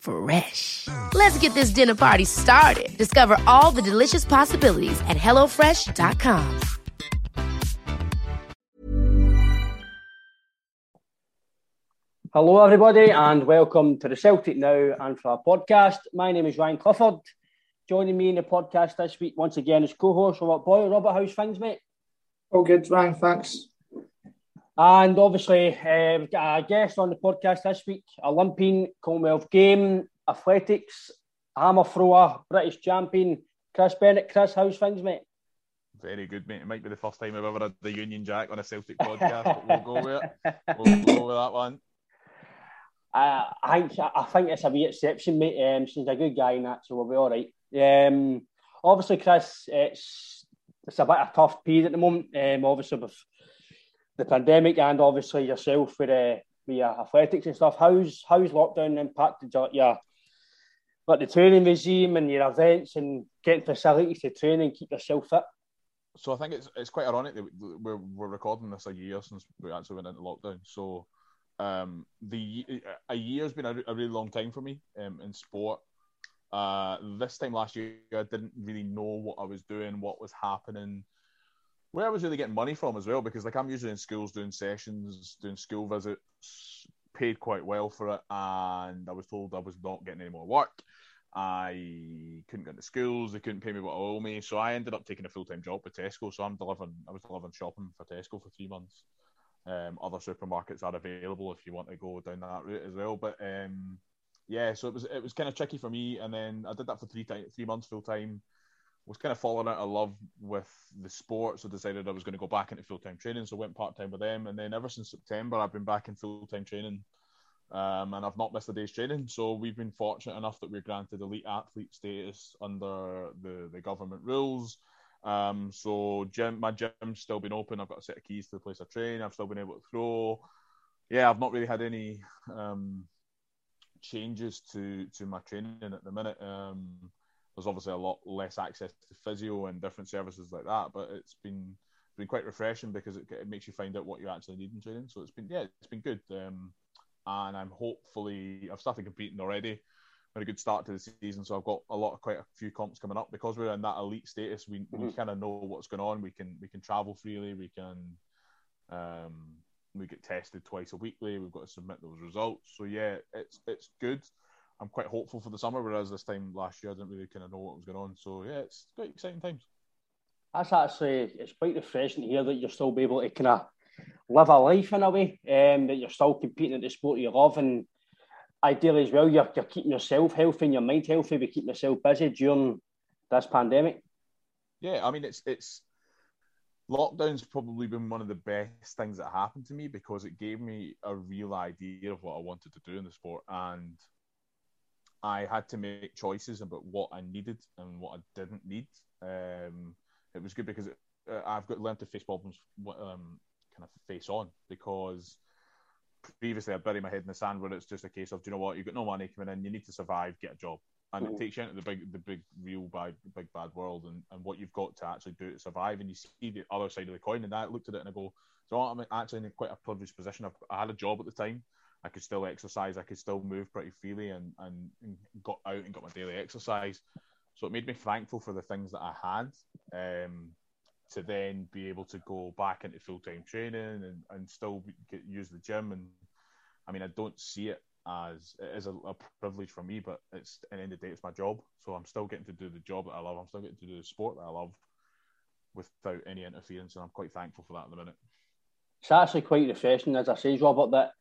Fresh. Let's get this dinner party started. Discover all the delicious possibilities at hellofresh.com. Hello, everybody, and welcome to the Celtic Now and for our podcast. My name is Ryan Clifford. Joining me in the podcast this week, once again, is co host Robert Boyle. Robert, how's things, mate? All good, Ryan, thanks. And obviously, uh, we've got a guest on the podcast this week Olympian, Commonwealth Game, Athletics, hammer thrower, British champion, Chris Bennett. Chris, how's things, mate? Very good, mate. It might be the first time I've ever had the Union Jack on a Celtic podcast, but we'll go with it. We'll go with that one. Uh, I think I think it's a wee exception, mate. Um, she's a good guy in that, so we'll be all right. Um, obviously, Chris, it's it's a bit of a tough period at the moment. Um, obviously with the pandemic and obviously yourself with uh, with athletics and stuff. How's how's lockdown impacted your, your like the training regime and your events and getting facilities to train and keep yourself fit? So I think it's it's quite ironic that we're we're recording this a year since we actually went into lockdown. So um, the a year has been a, a, really long time for me um, in sport. Uh, this time last year, I didn't really know what I was doing, what was happening, where I was really getting money from as well. Because like I'm usually in schools doing sessions, doing school visits, paid quite well for it, and I was told I was not getting any more work. I couldn't get into schools. They couldn't pay me what I owe me, so I ended up taking a full time job with Tesco. So I'm delivering. I was delivering shopping for Tesco for three months. Um, other supermarkets are available if you want to go down that route as well. But um, yeah, so it was it was kind of tricky for me, and then I did that for three time, three months full time. Was kind of falling out of love with the sport, so decided I was going to go back into full time training. So went part time with them, and then ever since September, I've been back in full time training, um, and I've not missed a day's training. So we've been fortunate enough that we're granted elite athlete status under the the government rules. Um, so gym, my gym's still been open. I've got a set of keys to the place I train. I've still been able to throw. Yeah, I've not really had any um, changes to to my training at the minute. Um, there's obviously a lot less access to physio and different services like that, but it's been been quite refreshing because it, it makes you find out what you actually need in training. So it's been yeah, it's been good. Um, and I'm hopefully I've started competing already a good start to the season. So I've got a lot of quite a few comps coming up because we're in that elite status. We, mm-hmm. we kind of know what's going on. We can we can travel freely. We can um, we get tested twice a weekly. We've got to submit those results. So yeah, it's it's good. I'm quite hopeful for the summer. Whereas this time last year, I didn't really kind of know what was going on. So yeah, it's quite exciting times. That's actually it's quite refreshing to hear that you're still be able to kind of live a life in a way, um, that you're still competing in the sport you love and ideally as well, you're, you're keeping yourself healthy and your mind healthy, but keeping yourself busy during this pandemic. Yeah, I mean, it's it's lockdown's probably been one of the best things that happened to me because it gave me a real idea of what I wanted to do in the sport, and I had to make choices about what I needed and what I didn't need. Um, it was good because it, uh, I've got learned to face problems um, kind of face on because previously I'd bury my head in the sand where it's just a case of, do you know what, you've got no money coming in, you need to survive, get a job. And it takes you into the big, the big, real bad, big bad world, and, and what you've got to actually do to survive. And you see the other side of the coin. And I looked at it and I go, so I'm actually in quite a privileged position. I've, I had a job at the time. I could still exercise. I could still move pretty freely, and, and, and got out and got my daily exercise. So it made me thankful for the things that I had. Um, to then be able to go back into full time training and, and still get, use the gym. And I mean, I don't see it as it is a, a, privilege for me, but it's at the end of the day, it's my job. So I'm still getting to do the job that I love. I'm still getting to do the sport that I love without any interference, and I'm quite thankful for that at the minute. it's actually quite refreshing, as I say, Robert, that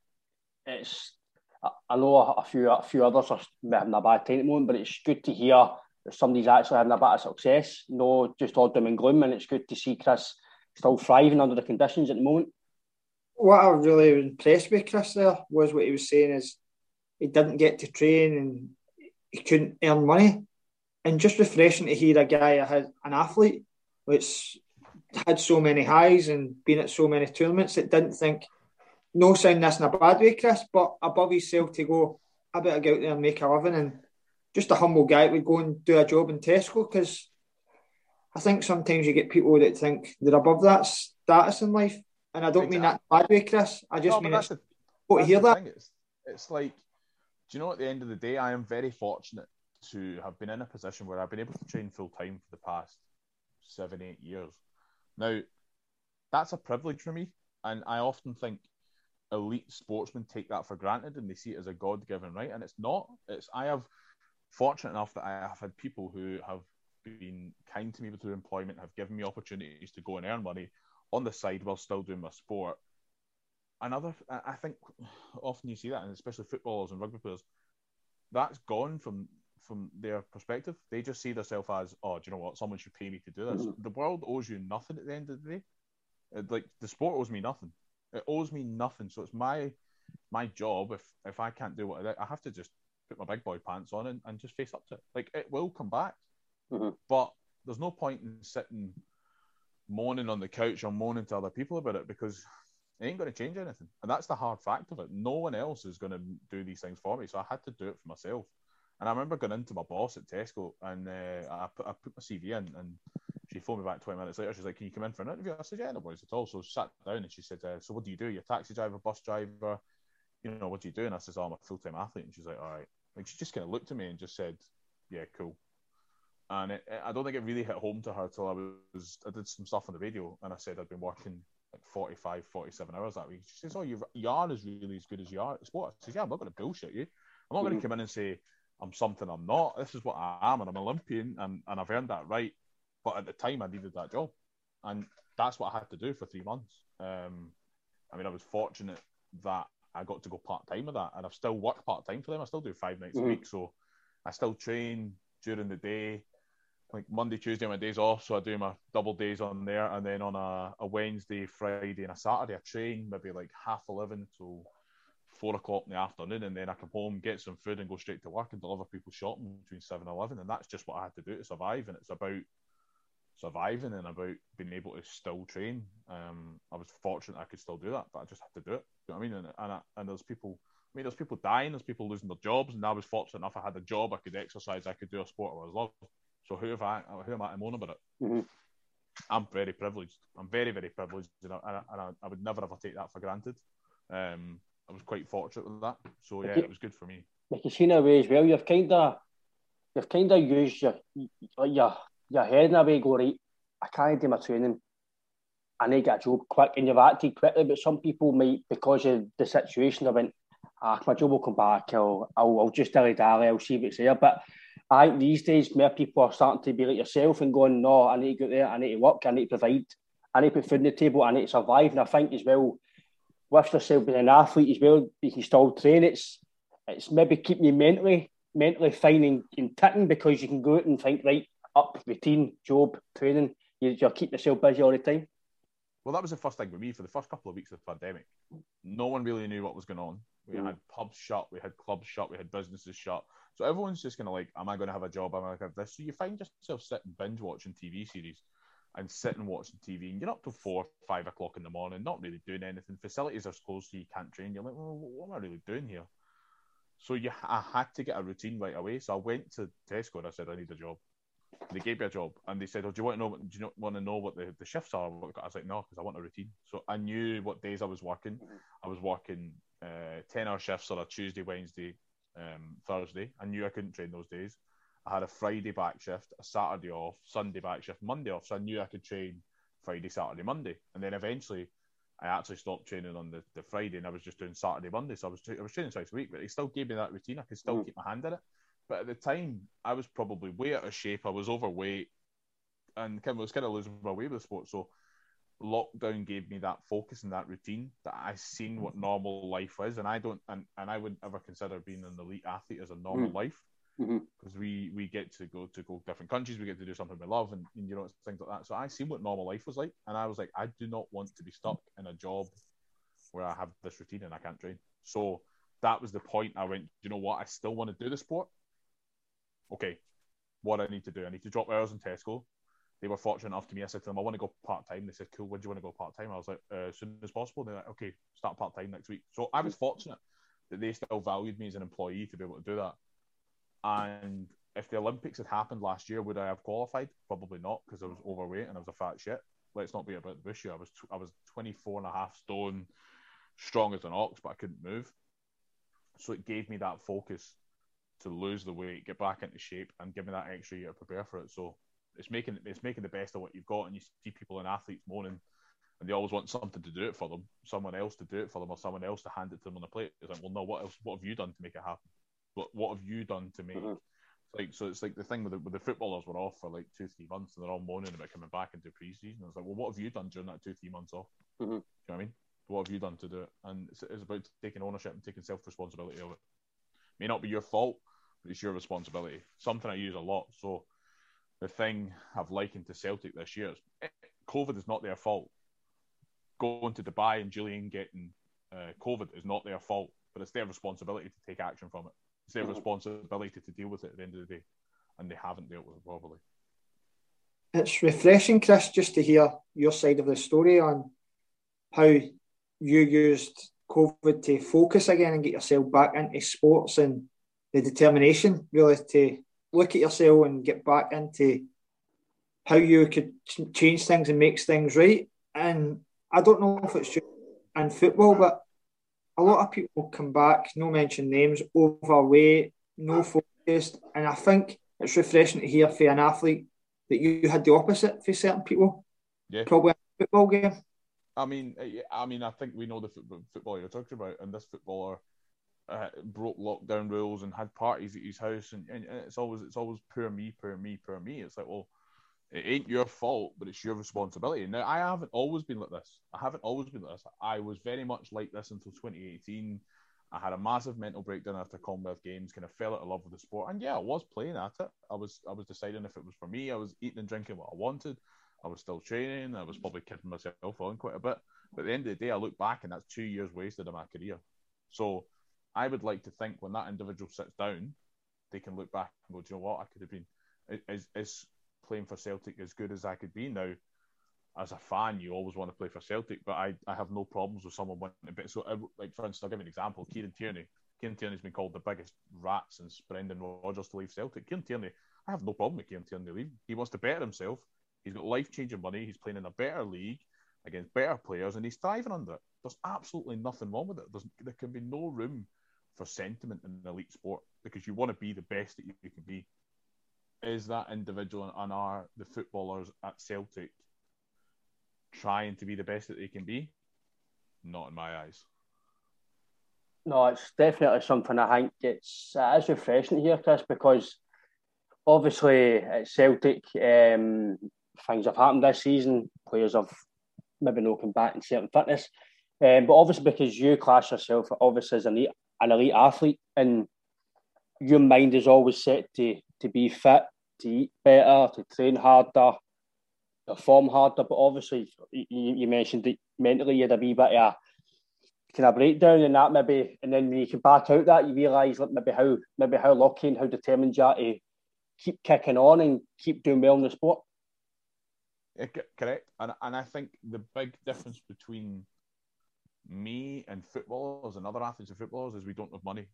it's. I know a few a few others are having a bad time at the moment, but it's good to hear that somebody's actually having a bit of success, no just all doom and gloom, and it's good to see Chris still thriving under the conditions at the moment. What I really impressed with Chris there was what he was saying is he didn't get to train and he couldn't earn money. And just refreshing to hear a guy, an athlete, which had so many highs and been at so many tournaments that didn't think, no sound this in a bad way, Chris, but above himself to go, I better go out there and make a living. And just a humble guy would go and do a job in Tesco because I think sometimes you get people that think they're above that status in life. And I don't exactly. mean that bad way, Chris. I just no, mean it's to hear that. It's, it's like, do you know, at the end of the day, I am very fortunate to have been in a position where I've been able to train full time for the past seven, eight years. Now, that's a privilege for me. And I often think elite sportsmen take that for granted and they see it as a God given right. And it's not. It's I have fortunate enough that I have had people who have been kind to me through employment, have given me opportunities to go and earn money on the side while still doing my sport. Another, I think, often you see that, and especially footballers and rugby players, that's gone from from their perspective. They just see themselves as, oh, do you know what? Someone should pay me to do this. Mm-hmm. The world owes you nothing at the end of the day. Like the sport owes me nothing. It owes me nothing. So it's my my job. If if I can't do what I, I have to just put my big boy pants on and, and just face up to it. Like it will come back. Mm-hmm. But there's no point in sitting moaning on the couch or moaning to other people about it because it ain't going to change anything. And that's the hard fact of it. No one else is going to do these things for me. So I had to do it for myself. And I remember going into my boss at Tesco and uh, I, put, I put my CV in and she phoned me back 20 minutes later. She's like, Can you come in for an interview? I said, Yeah, no worries at all. So sat down and she said, uh, So what do you do? You're a taxi driver, bus driver? You know, what do you do? And I said, Oh, I'm a full time athlete. And she's like, All right. Like, she just kind of looked at me and just said, Yeah, cool. And it, I don't think it really hit home to her till I was, I did some stuff on the radio and I said I'd been working like 45, 47 hours that week. She says, Oh, you, you are as really as good as you are at sport. I said, Yeah, I'm not going to bullshit you. I'm not going to mm-hmm. come in and say, I'm something I'm not. This is what I am, and I'm an Olympian, and, and I've earned that right. But at the time, I needed that job, and that's what I had to do for three months. Um, I mean, I was fortunate that I got to go part time with that, and I've still worked part time for them. I still do five nights mm-hmm. a week, so I still train during the day. Like Monday, Tuesday, my days off, so I do my double days on there, and then on a, a Wednesday, Friday, and a Saturday, I train maybe like half eleven to four o'clock in the afternoon, and then I come home, get some food, and go straight to work and deliver people shopping between seven and eleven, and that's just what I had to do to survive. And it's about surviving and about being able to still train. Um, I was fortunate I could still do that, but I just had to do it. You know what I mean? And and, I, and there's people. I mean, there's people dying, there's people losing their jobs, and I was fortunate enough I had a job, I could exercise, I could do a sport I was loved. So who have I? Who am I to moan about it? Mm-hmm. I'm very privileged. I'm very, very privileged, and, I, and I, I, would never ever take that for granted. Um, I was quite fortunate with that. So yeah, it was good for me. Like you see in a way as well, you've kind of you've kind of used your your your head in a way. Go right, I can't do my training. I need to get a job quick, and you've acted quickly. But some people might, because of the situation, they went, "Ah, my job will come back. I'll, I'll, I'll just dilly dally. I'll see if it's there." But I think these days, more people are starting to be like yourself and going, "No, I need to go there. I need to work. I need to provide. I need to put food on the table. I need to survive." And I think as well, with yourself being an athlete as well, you can still train. It's it's maybe keeping you mentally mentally fine and, and ticking because you can go out and think right up routine, job, training. You, you'll keep yourself busy all the time. Well, that was the first thing with me for the first couple of weeks of the pandemic. No one really knew what was going on. We mm. had pubs shut, we had clubs shut, we had businesses shut. So everyone's just kind of like, "Am I going to have a job? Am I going to have this?" So you find yourself sitting binge watching TV series and sitting watching TV, and you're up till four, five o'clock in the morning, not really doing anything. Facilities are closed, so you can't train. You're like, well, what am I really doing here? So you, I had to get a routine right away. So I went to Tesco and I said, I need a job. They gave me a job, and they said, "Oh, do you want to know? Do you want to know what the, the shifts are?" I was like, "No," because I want a routine. So I knew what days I was working. I was working uh, ten hour shifts on a Tuesday, Wednesday, um, Thursday. I knew I couldn't train those days. I had a Friday back shift, a Saturday off, Sunday back shift, Monday off. So I knew I could train Friday, Saturday, Monday. And then eventually I actually stopped training on the, the Friday and I was just doing Saturday, Monday. So I was, I was training twice a week, but he still gave me that routine. I could still mm. keep my hand in it. But at the time, I was probably way out of shape. I was overweight and kind of was kind of losing my way with the sport. So lockdown gave me that focus and that routine that I seen what normal life is, and I don't, and, and I wouldn't ever consider being an elite athlete as a normal mm. life because mm-hmm. we we get to go to go different countries, we get to do something we love, and, and you know things like that. So I seen what normal life was like, and I was like, I do not want to be stuck in a job where I have this routine and I can't train. So that was the point. I went, you know what? I still want to do the sport. Okay, what I need to do? I need to drop hours in Tesco they were fortunate enough to me. I said to them, I want to go part time. They said, Cool, when do you want to go part time? I was like, uh, As soon as possible. They're like, Okay, start part time next week. So I was fortunate that they still valued me as an employee to be able to do that. And if the Olympics had happened last year, would I have qualified? Probably not because I was overweight and I was a fat shit. Let's not be about the here. I was I was 24 and a half stone, strong as an ox, but I couldn't move. So it gave me that focus to lose the weight, get back into shape, and give me that extra year to prepare for it. So it's making it's making the best of what you've got, and you see people and athletes moaning, and they always want something to do it for them, someone else to do it for them, or someone else to hand it to them on a plate. It's like, well, no, what else? What have you done to make it happen? What what have you done to make? Mm-hmm. Like so, it's like the thing with the, with the footballers were off for like two three months, and they're all moaning about coming back into preseason. It's like, well, what have you done during that two three months off? Mm-hmm. You know what I mean? What have you done to do it? And it's, it's about taking ownership and taking self responsibility of it. May not be your fault, it's your responsibility. Something I use a lot. So the thing I've likened to Celtic this year. is COVID is not their fault. Going to Dubai and Jullien getting uh, COVID is not their fault, but it's their responsibility to take action from it. It's their responsibility to deal with it at the end of the day, and they haven't dealt with it properly. It's refreshing, Chris, just to hear your side of the story on how you used COVID to focus again and get yourself back into sports and the determination really to look at yourself and get back into how you could change things and make things right. And I don't know if it's just in football, but a lot of people come back, no mention names, overweight, no focused. And I think it's refreshing to hear for an athlete that you had the opposite for certain people. Yeah. Probably a football game. I mean, I mean, I think we know the football you're talking about, and this footballer uh, broke lockdown rules and had parties at his house, and, and, it's always it's always poor me, poor me, poor me. It's like, well, it ain't your fault, but it's your responsibility. Now, I haven't always been like this. I haven't always been like this. I was very much like this until 2018. I had a massive mental breakdown after Commonwealth Games. Kind of fell out of love with the sport, and yeah, I was playing at it. I was I was deciding if it was for me. I was eating and drinking what I wanted. I was still training. I was probably kidding myself on quite a bit. But at the end of the day, I look back and that's two years wasted of my career. So I would like to think when that individual sits down, they can look back and go, Do you know what? I could have been. Is, is playing for Celtic as good as I could be now? As a fan, you always want to play for Celtic, but I, I have no problems with someone wanting a bit. So, uh, like for instance, I'll give you an example. Kieran Tierney. Kieran Tierney's been called the biggest rat since Brendan Rodgers to leave Celtic. Kieran Tierney, I have no problem with Kieran Tierney leaving. He wants to better himself. He's got life changing money. He's playing in a better league against better players, and he's thriving under it. There's absolutely nothing wrong with it. There's, there can be no room for sentiment in elite sport because you want to be the best that you can be. Is that individual and are the footballers at Celtic trying to be the best that they can be? Not in my eyes. No, it's definitely something I think it's it is refreshing here, Chris, because obviously at Celtic, um, things have happened this season. Players have maybe not come back in certain fitness. Um, but obviously, because you class yourself obviously as an elite, an elite athlete, and your mind is always set to to be fit, to eat better, to train harder, perform harder. But obviously, you, you mentioned that mentally you had a wee bit of a kind of breakdown in that maybe, and then when you can back out that, you realise like maybe how maybe how lucky and how determined you are to keep kicking on and keep doing well in the sport. Correct, and and I think the big difference between me and footballers and other athletes and footballers is we don't have money.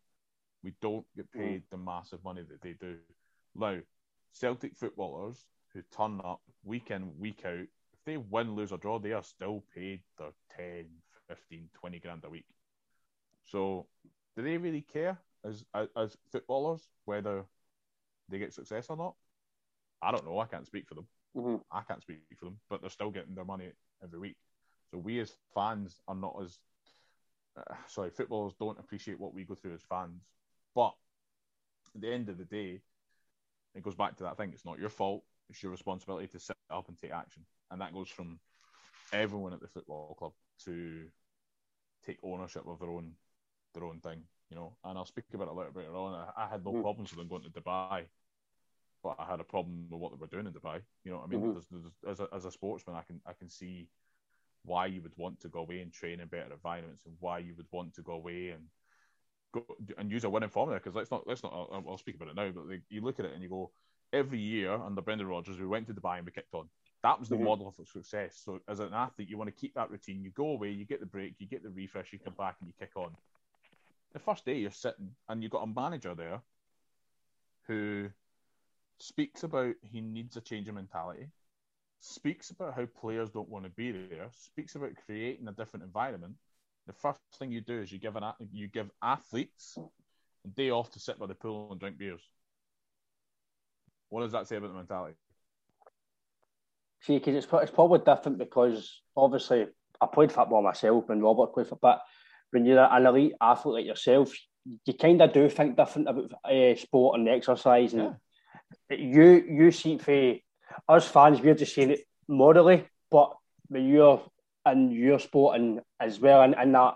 We don't get mm. paid the massive money that they do. Now, Celtic footballers who turn up week in, week out, if they win, lose, or draw, they are still paid their 10, 15, 20 grand a week. So, do they really care as, as, as footballers whether they get success or not? I don't know. I can't speak for them. Mm-hmm. I can't speak for them, but they're still getting their money every week. So we as fans are not as uh, sorry, footballers don't appreciate what we go through as fans. But at the end of the day, it goes back to that thing. It's not your fault. It's your responsibility to sit up and take action. And that goes from everyone at the football club to take ownership of their own their own thing, you know. And I'll speak about it a little bit later on. I, I had no mm-hmm. problems with them going to Dubai, but I had a problem with what they were doing in Dubai. You know what I mean? Mm-hmm. There's, there's, as, a, as a sportsman, I can I can see why you would want to go away and train in better environments, and why you would want to go away and go and use a winning formula. Because let's not let's not I'll, I'll, speak about it now. But like, you look at it and you go, every year under Brendan Rodgers, we went to Dubai and we kicked on. That was the mm-hmm. model of success. So as an athlete, you want to keep that routine. You go away, you get the break, you get the refresh, you come back and you kick on. The first day you're sitting and you've got a manager there who speaks about he needs a change of mentality, speaks about how players don't want to be there, speaks about creating a different environment. The first thing you do is you give an you give athletes a day off to sit by the pool and drink beers. What does that say about the mentality? See, because it's, it's probably different because obviously I played football myself and Robert played football, but when you're an elite athlete like yourself, you kind of do think different about uh, sport and exercise. And yeah. you you see for us fans, we're just saying it morally, but when you're in your sport and as well in, in that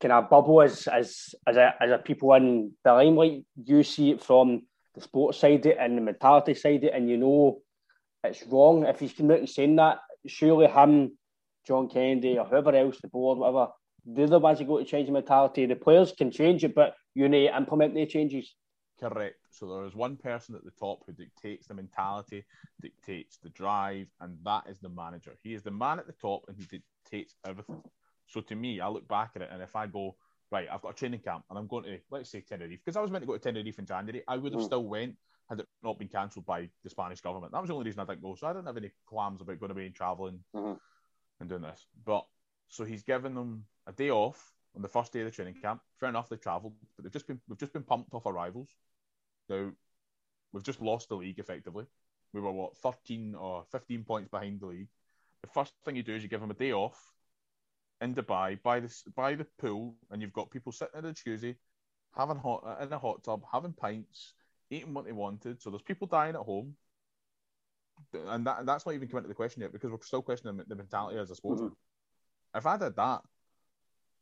kind of bubble as as as a, as a people in the limelight, you see it from the sports side it and the mentality side it, and you know it's wrong. If he's coming out and saying that, surely him, John Kennedy, or whoever else, the board, whatever, they're the ones who go to change the mentality. The players can change it, but you need to implement the changes. Correct. So there is one person at the top who dictates the mentality, dictates the drive, and that is the manager. He is the man at the top, and he dictates everything. So to me, I look back at it, and if I go right, I've got a training camp, and I'm going to let's say Tenerife, because I was meant to go to Tenerife in January, I would have mm. still went had it not been cancelled by the Spanish government. That was the only reason I didn't go. So I didn't have any qualms about going away and traveling mm-hmm. and doing this. But so he's given them a day off on the first day of the training camp. Fair enough, they travelled, but they've just been we've just been pumped off our rivals. Now we've just lost the league effectively. We were what 13 or 15 points behind the league. The first thing you do is you give them a day off in Dubai by the by the pool, and you've got people sitting in a jacuzzi, having hot in a hot tub, having pints, eating what they wanted. So there's people dying at home, and that and that's not even coming to the question yet because we're still questioning the mentality as a sportsman. Mm-hmm. If I did that,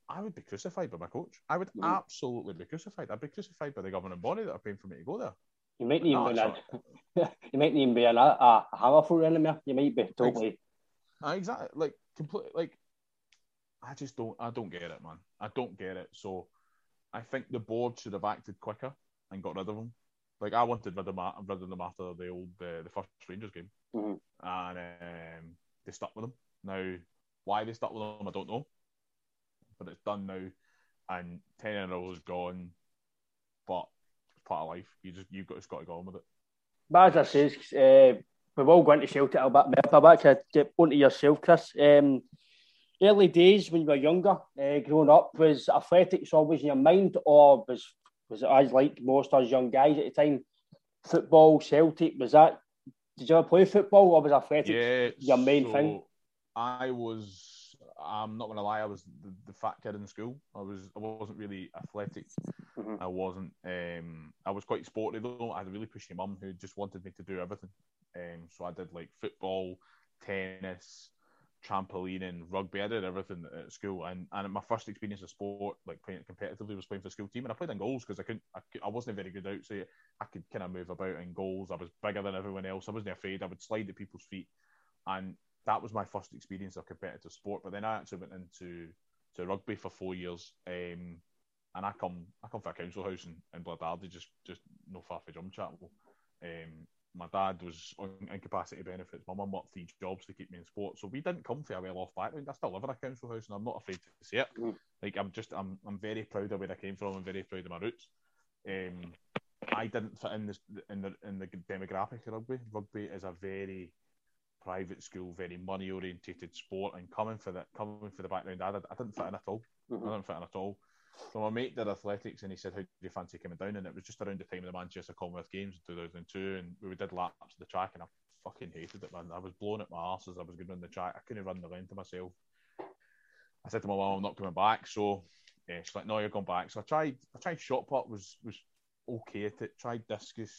I would be crucified by my coach. I would mm-hmm. absolutely be crucified. I'd be crucified by the governing body that are paying for me to go there. You might even be an, you might even be an, a, a enemy. You might be totally. Exactly, like completely, like I just don't, I don't get it, man. I don't get it. So I think the board should have acted quicker and got rid of him. Like I wanted rid of, rid of them after the old uh, the first Rangers game, mm-hmm. and um, they stuck with them. Now, why they stuck with them, I don't know, but it's done now, and ten in a row is gone. But it's part of life. You just you've got, just got to go on with it. But as I say, uh, we've all gone to Celtic a bit more. Back to get onto yourself, Chris. Um, early days when you were younger, uh, growing up, was athletics always in your mind, or was was it as like most us young guys at the time? Football, Celtic, was that? Did you ever play football, or was athletics yeah, your main so thing? I was. I'm not gonna lie. I was the, the, fat kid in school. I was. I wasn't really athletic. Mm-hmm. I wasn't. Um, I was quite sporty though. I had a really pushy mum who just wanted me to do everything. Um, so I did like football, tennis, trampoline and rugby. I did everything at school, and, and my first experience of sport, like playing competitively, was playing for the school team. And I played in goals because I couldn't, I, I wasn't a very good outside. I could kind of move about in goals. I was bigger than everyone else. I wasn't afraid. I would slide at people's feet, and that was my first experience of competitive sport. But then I actually went into to rugby for four years. Um, and I come, I come from a council house in, in Blairdardie, just just no far from Drumchapel. Um, my dad was on incapacity benefits. My mum worked three jobs to keep me in sport, so we didn't come from a well off background. I still live in a council house, and I'm not afraid to say it. Mm. Like I'm just, I'm, I'm very proud of where I came from. I'm very proud of my roots. Um, I didn't fit in this in the in the demographic of rugby. Rugby is a very private school, very money orientated sport, and coming for that, coming for the background, I, I didn't fit in at all. Mm-hmm. I didn't fit in at all. So my mate did athletics and he said, How do you fancy coming down? And it was just around the time of the Manchester Commonwealth Games in 2002. And we did laps of the track and I fucking hated it, man. I was blowing at my arse as I was going on the track. I couldn't run the length of myself. I said to my mum, I'm not coming back. So yeah, she's like, No, you're going back. So I tried, I tried shot put, was, was okay at it. Tried discus,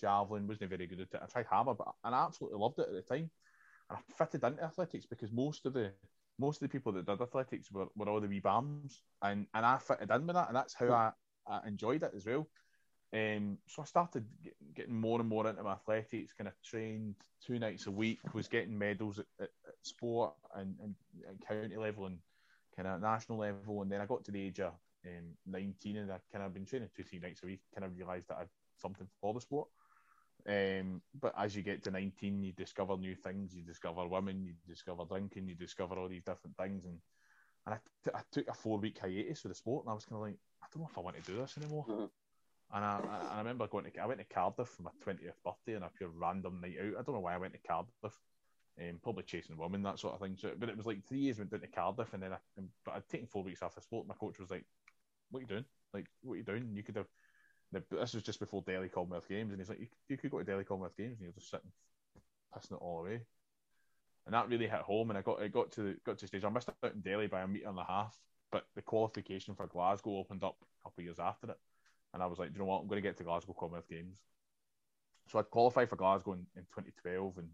javelin, wasn't very good at it. I tried hammer, but I absolutely loved it at the time. And I fitted into athletics because most of the most of the people that did athletics were, were all the wee bams, and, and I fitted in with that, and that's how I, I enjoyed it as well. Um, so I started getting more and more into my athletics, kind of trained two nights a week, was getting medals at, at, at sport and, and, and, county level and kind of national level. And then I got to the age of um, 19 and I kind of been training two, three nights a week, kind of realised that I had something for the sport. Um, but as you get to 19, you discover new things, you discover women, you discover drinking, you discover all these different things. And, and I, t- I took a four week hiatus for the sport and I was kind of like, I don't know if I want to do this anymore. Mm-hmm. And I, I, remember going to I went to Cardiff for my twentieth birthday on a pure random night out. I don't know why I went to Cardiff. Um, probably chasing women, that sort of thing. So, but it was like three years went down to Cardiff, and then I, but I'd taken four weeks after sport. My coach was like, "What are you doing? Like, what are you doing? You could have." This was just before Delhi Commonwealth Games, and he's like, you, "You could go to Delhi Commonwealth Games, and you're just sitting, pissing it all away." And that really hit home. And I got, I got to, got to stage. I missed out in Delhi by a metre and a half, but the qualification for Glasgow opened up a couple of years after it. And I was like, you know what, I'm going to get to Glasgow Commonwealth Games. So I'd qualified for Glasgow in, in 2012 and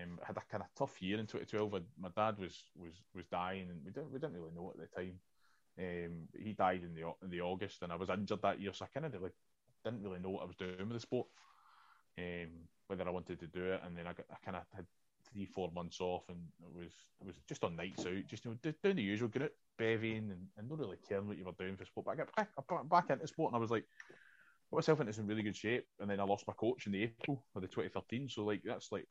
um, had a kind of tough year in 2012. My dad was was was dying, and we didn't we didn't really know at the time. Um, he died in the in the August, and I was injured that year, so I kind of like didn't really know what I was doing with the sport, um, whether I wanted to do it. And then I, I kind of had three four months off, and it was it was just on nights out, just you know doing the usual, it bevying and, and not really caring what you were doing for sport. But I got back, back into sport and I was like, got myself into some really good shape. And then I lost my coach in the April of the 2013. So like that's like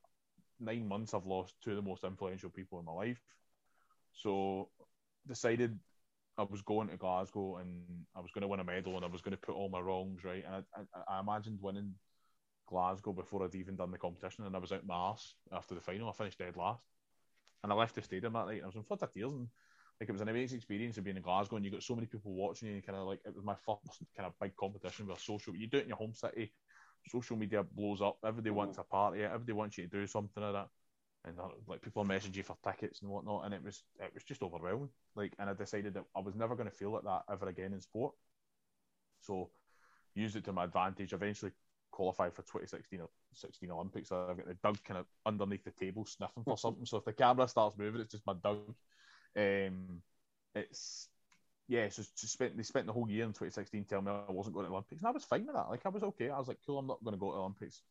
nine months I've lost two of the most influential people in my life. So decided I was going to Glasgow and I was going to win a medal and I was going to put all my wrongs right. And I, I, I imagined winning Glasgow before I'd even done the competition. And I was out my arse after the final. I finished dead last. And I left the stadium that night. And I was in front of tears and like it was an amazing experience of being in Glasgow and you got so many people watching you and kind of like it was my first kind of big competition with social you do it in your home city social media blows up everybody mm. wants a party everybody wants you to do something like that and like people message you for tickets and whatnot and it was it was just overwhelming like and I decided that I was never going to feel like that ever again in sport so used it to my advantage eventually qualified for 2016 or 16 Olympics so I've got the Doug kind of underneath the table sniffing for something so if the camera starts moving it's just my Doug um, it's yeah, so spent they spent the whole year in 2016 telling me I wasn't going to Olympics, and I was fine with that. Like I was okay. I was like, cool, I'm not going to go to Olympics.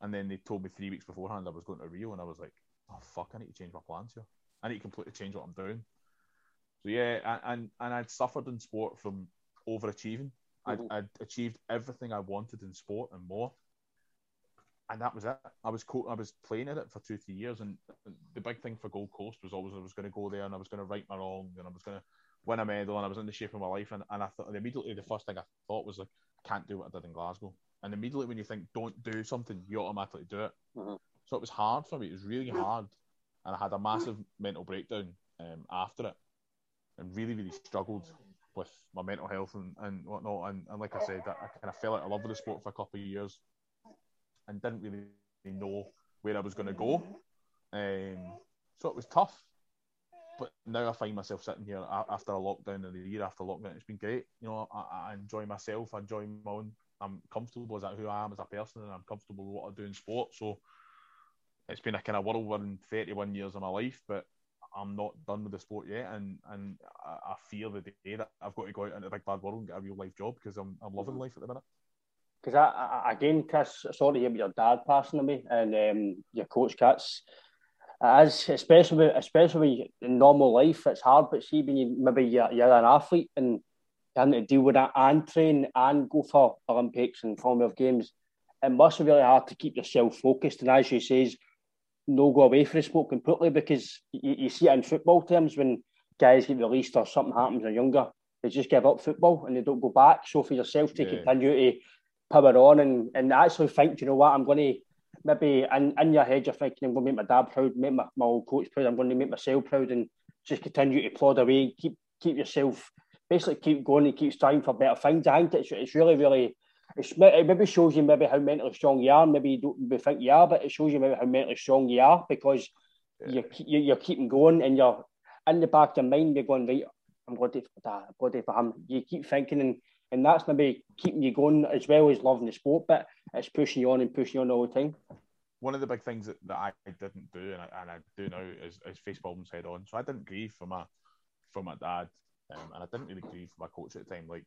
And then they told me three weeks beforehand I was going to Rio, and I was like, oh fuck, I need to change my plans here. I need to completely change what I'm doing. So yeah, and and I'd suffered in sport from overachieving. I'd, mm-hmm. I'd achieved everything I wanted in sport and more and that was it. I was co- I was playing at it for two three years, and the big thing for Gold Coast was always I was going to go there and I was going to right my wrong and I was going to win a medal and I was in the shape of my life. And, and I thought and immediately the first thing I thought was like, I can't do what I did in Glasgow. And immediately when you think don't do something, you automatically do it. Mm-hmm. So it was hard for me. It was really hard, and I had a massive mental breakdown um, after it, and really really struggled with my mental health and, and whatnot. And, and like I said, I, I kind of fell out of love with the sport for a couple of years and didn't really know where I was going to go. Um, so it was tough. But now I find myself sitting here after a lockdown and the year after lockdown. It's been great. You know, I, I enjoy myself. I enjoy my own. I'm comfortable as who I am as a person, and I'm comfortable with what I do in sport. So it's been a kind of whirlwind 31 years of my life, but I'm not done with the sport yet, and and I, I fear the day that I've got to go out into the big bad world and get a real life job because I'm I'm loving life at the minute because I, I, again, Chris, sorry to hear about your dad passing away and um, your coach Kats. As especially especially in normal life, it's hard. But see, when you maybe you're, you're an athlete and having to deal with that and train and go for Olympics and Commonwealth Games, it must be really hard to keep yourself focused. And as you says, no go away from the sport completely because you, you see it in football terms when guys get released or something happens or younger, they just give up football and they don't go back. So for yourself to yeah. continue to power on and, and actually think, you know what, I'm going to maybe in, in your head, you're thinking, I'm going to make my dad proud, make my, my old coach proud, I'm going to make myself proud and just continue to plod away, keep keep yourself, basically keep going and keep striving for better things. I think it's, it's really, really, it maybe shows you maybe how mentally strong you are. Maybe you don't maybe think you are, but it shows you maybe how mentally strong you are because yeah. you're, you're keeping going and you're in the back of your mind, you're going, right, I'm going to for that, I'm going to for him. You keep thinking and and that's maybe keeping you going as well as loving the sport, but it's pushing you on and pushing you on all the time. one of the big things that, that I didn't do and I, and I do now is, is face problems head on. So I didn't grieve for my for my dad, um, and I didn't really grieve for my coach at the time. Like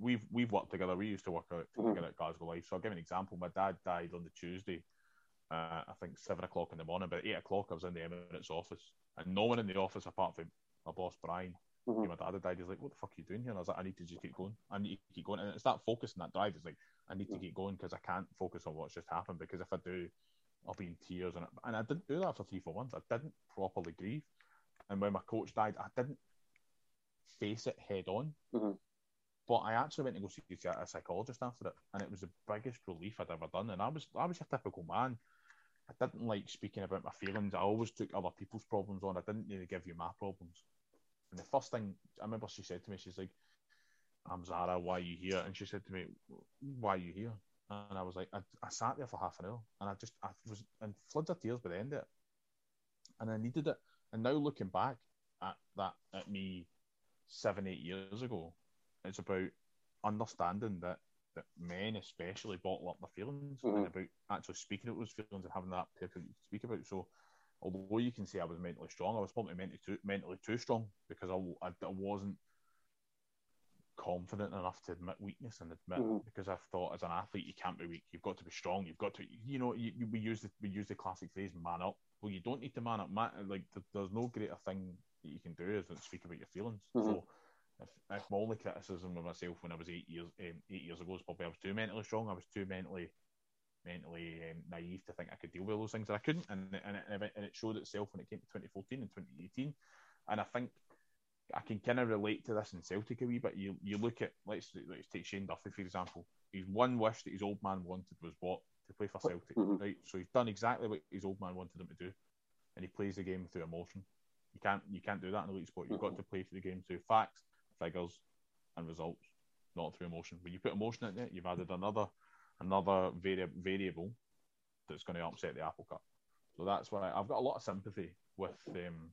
we've we've worked together. We used to work out mm-hmm. together at Glasgow Life. So I'll give an example. My dad died on the Tuesday. Uh, I think seven o'clock in the morning. But eight o'clock, I was in the Emirates office, and no one in the office apart from my boss Brian. Mm-hmm. My dad had died. He's like, "What the fuck are you doing here?" And I was like, "I need to just keep going. I need to keep going." And it's that focus and that drive. It's like I need to keep going because I can't focus on what's just happened. Because if I do, I'll be in tears. And, and I didn't do that for three, four months. I didn't properly grieve. And when my coach died, I didn't face it head on. Mm-hmm. But I actually went to go see a psychologist after it, and it was the biggest relief I'd ever done. And I was I was a typical man. I didn't like speaking about my feelings. I always took other people's problems on. I didn't really give you my problems. And the first thing I remember she said to me, she's like, I'm Zara, why are you here? And she said to me, Why are you here? And I was like, I, I sat there for half an hour and I just, I was in floods of tears by the end of it. And I needed it. And now looking back at that, at me seven, eight years ago, it's about understanding that, that men especially bottle up their feelings mm-hmm. and about actually speaking out those feelings and having that people to speak about. So, although you can say I was mentally strong, I was probably mentally too, mentally too strong because I, I, I wasn't confident enough to admit weakness and admit mm-hmm. because I thought as an athlete you can't be weak. You've got to be strong. You've got to, you know, you, we use the we use the classic phrase "man up." Well, you don't need to man up. Man, like there's no greater thing that you can do is speak about your feelings. Mm-hmm. So. If, if, my only criticism of myself when I was eight years um, eight years ago was probably I was too mentally strong. I was too mentally mentally um, naive to think I could deal with those things, that I couldn't. And and it, and it showed itself when it came to 2014 and 2018. And I think I can kind of relate to this in Celtic a wee bit. You you look at let's let's take Shane Duffy for example. His one wish that his old man wanted was what to play for Celtic, mm-hmm. right? So he's done exactly what his old man wanted him to do, and he plays the game through emotion. You can't you can't do that in elite sport. You've got to play through the game through facts, figures, and results, not through emotion. When you put emotion in it, you've added another another vari- variable that's going to upset the apple cart. So that's why I've got a lot of sympathy with um,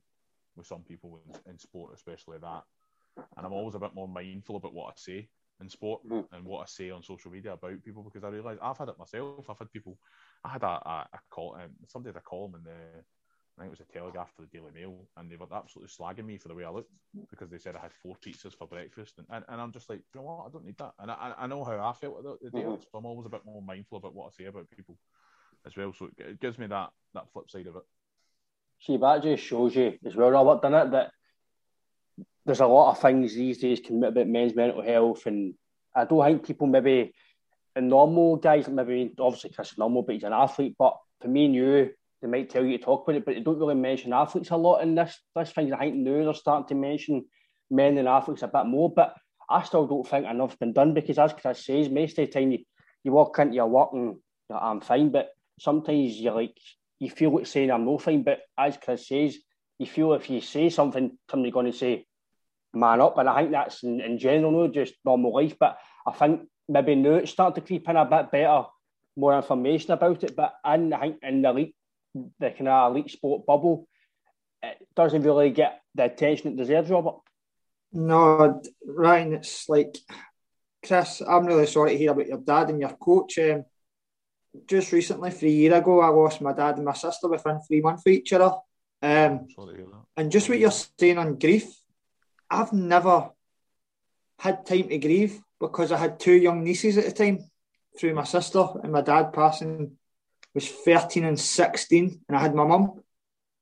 with some people in, in sport, especially that. And I'm always a bit more mindful about what I say in sport mm. and what I say on social media about people because I realise I've had it myself. I've had people. I had a, a, a call. Um, somebody had a column in the. I think it was a Telegraph for the Daily Mail, and they were absolutely slagging me for the way I looked because they said I had four pizzas for breakfast, and, and, and I'm just like, you know what, I don't need that, and I, I know how I felt at the day, mm-hmm. so I'm always a bit more mindful about what I say about people as well. So it gives me that that flip side of it see that just shows you as well, Robert, done it that there's a lot of things these days can about men's mental health, and I don't think people maybe and normal guys maybe obviously Chris normal, but he's an athlete. But for me and you, they might tell you to talk about it, but they don't really mention athletes a lot in this. This things I think now they're starting to mention men and athletes a bit more, but I still don't think enough's been done because as Chris says, most of the time you, you walk into your work and you I'm fine, but sometimes you're like you feel like saying I'm no fine, but as Chris says, you feel if you say something, somebody's going to say, man up. And I think that's in, in general, no, just normal life. But I think maybe now it's starting to creep in a bit better, more information about it. But I think in the elite, the kind of elite sport bubble, it doesn't really get the attention it deserves, Robert. No, Ryan, it's like, Chris, I'm really sorry to hear about your dad and your coach. Um, just recently, three year ago, I lost my dad and my sister within three months of each other. Um, and just what you're saying on grief, I've never had time to grieve because I had two young nieces at the time through my sister and my dad passing was 13 and 16 and I had my mum.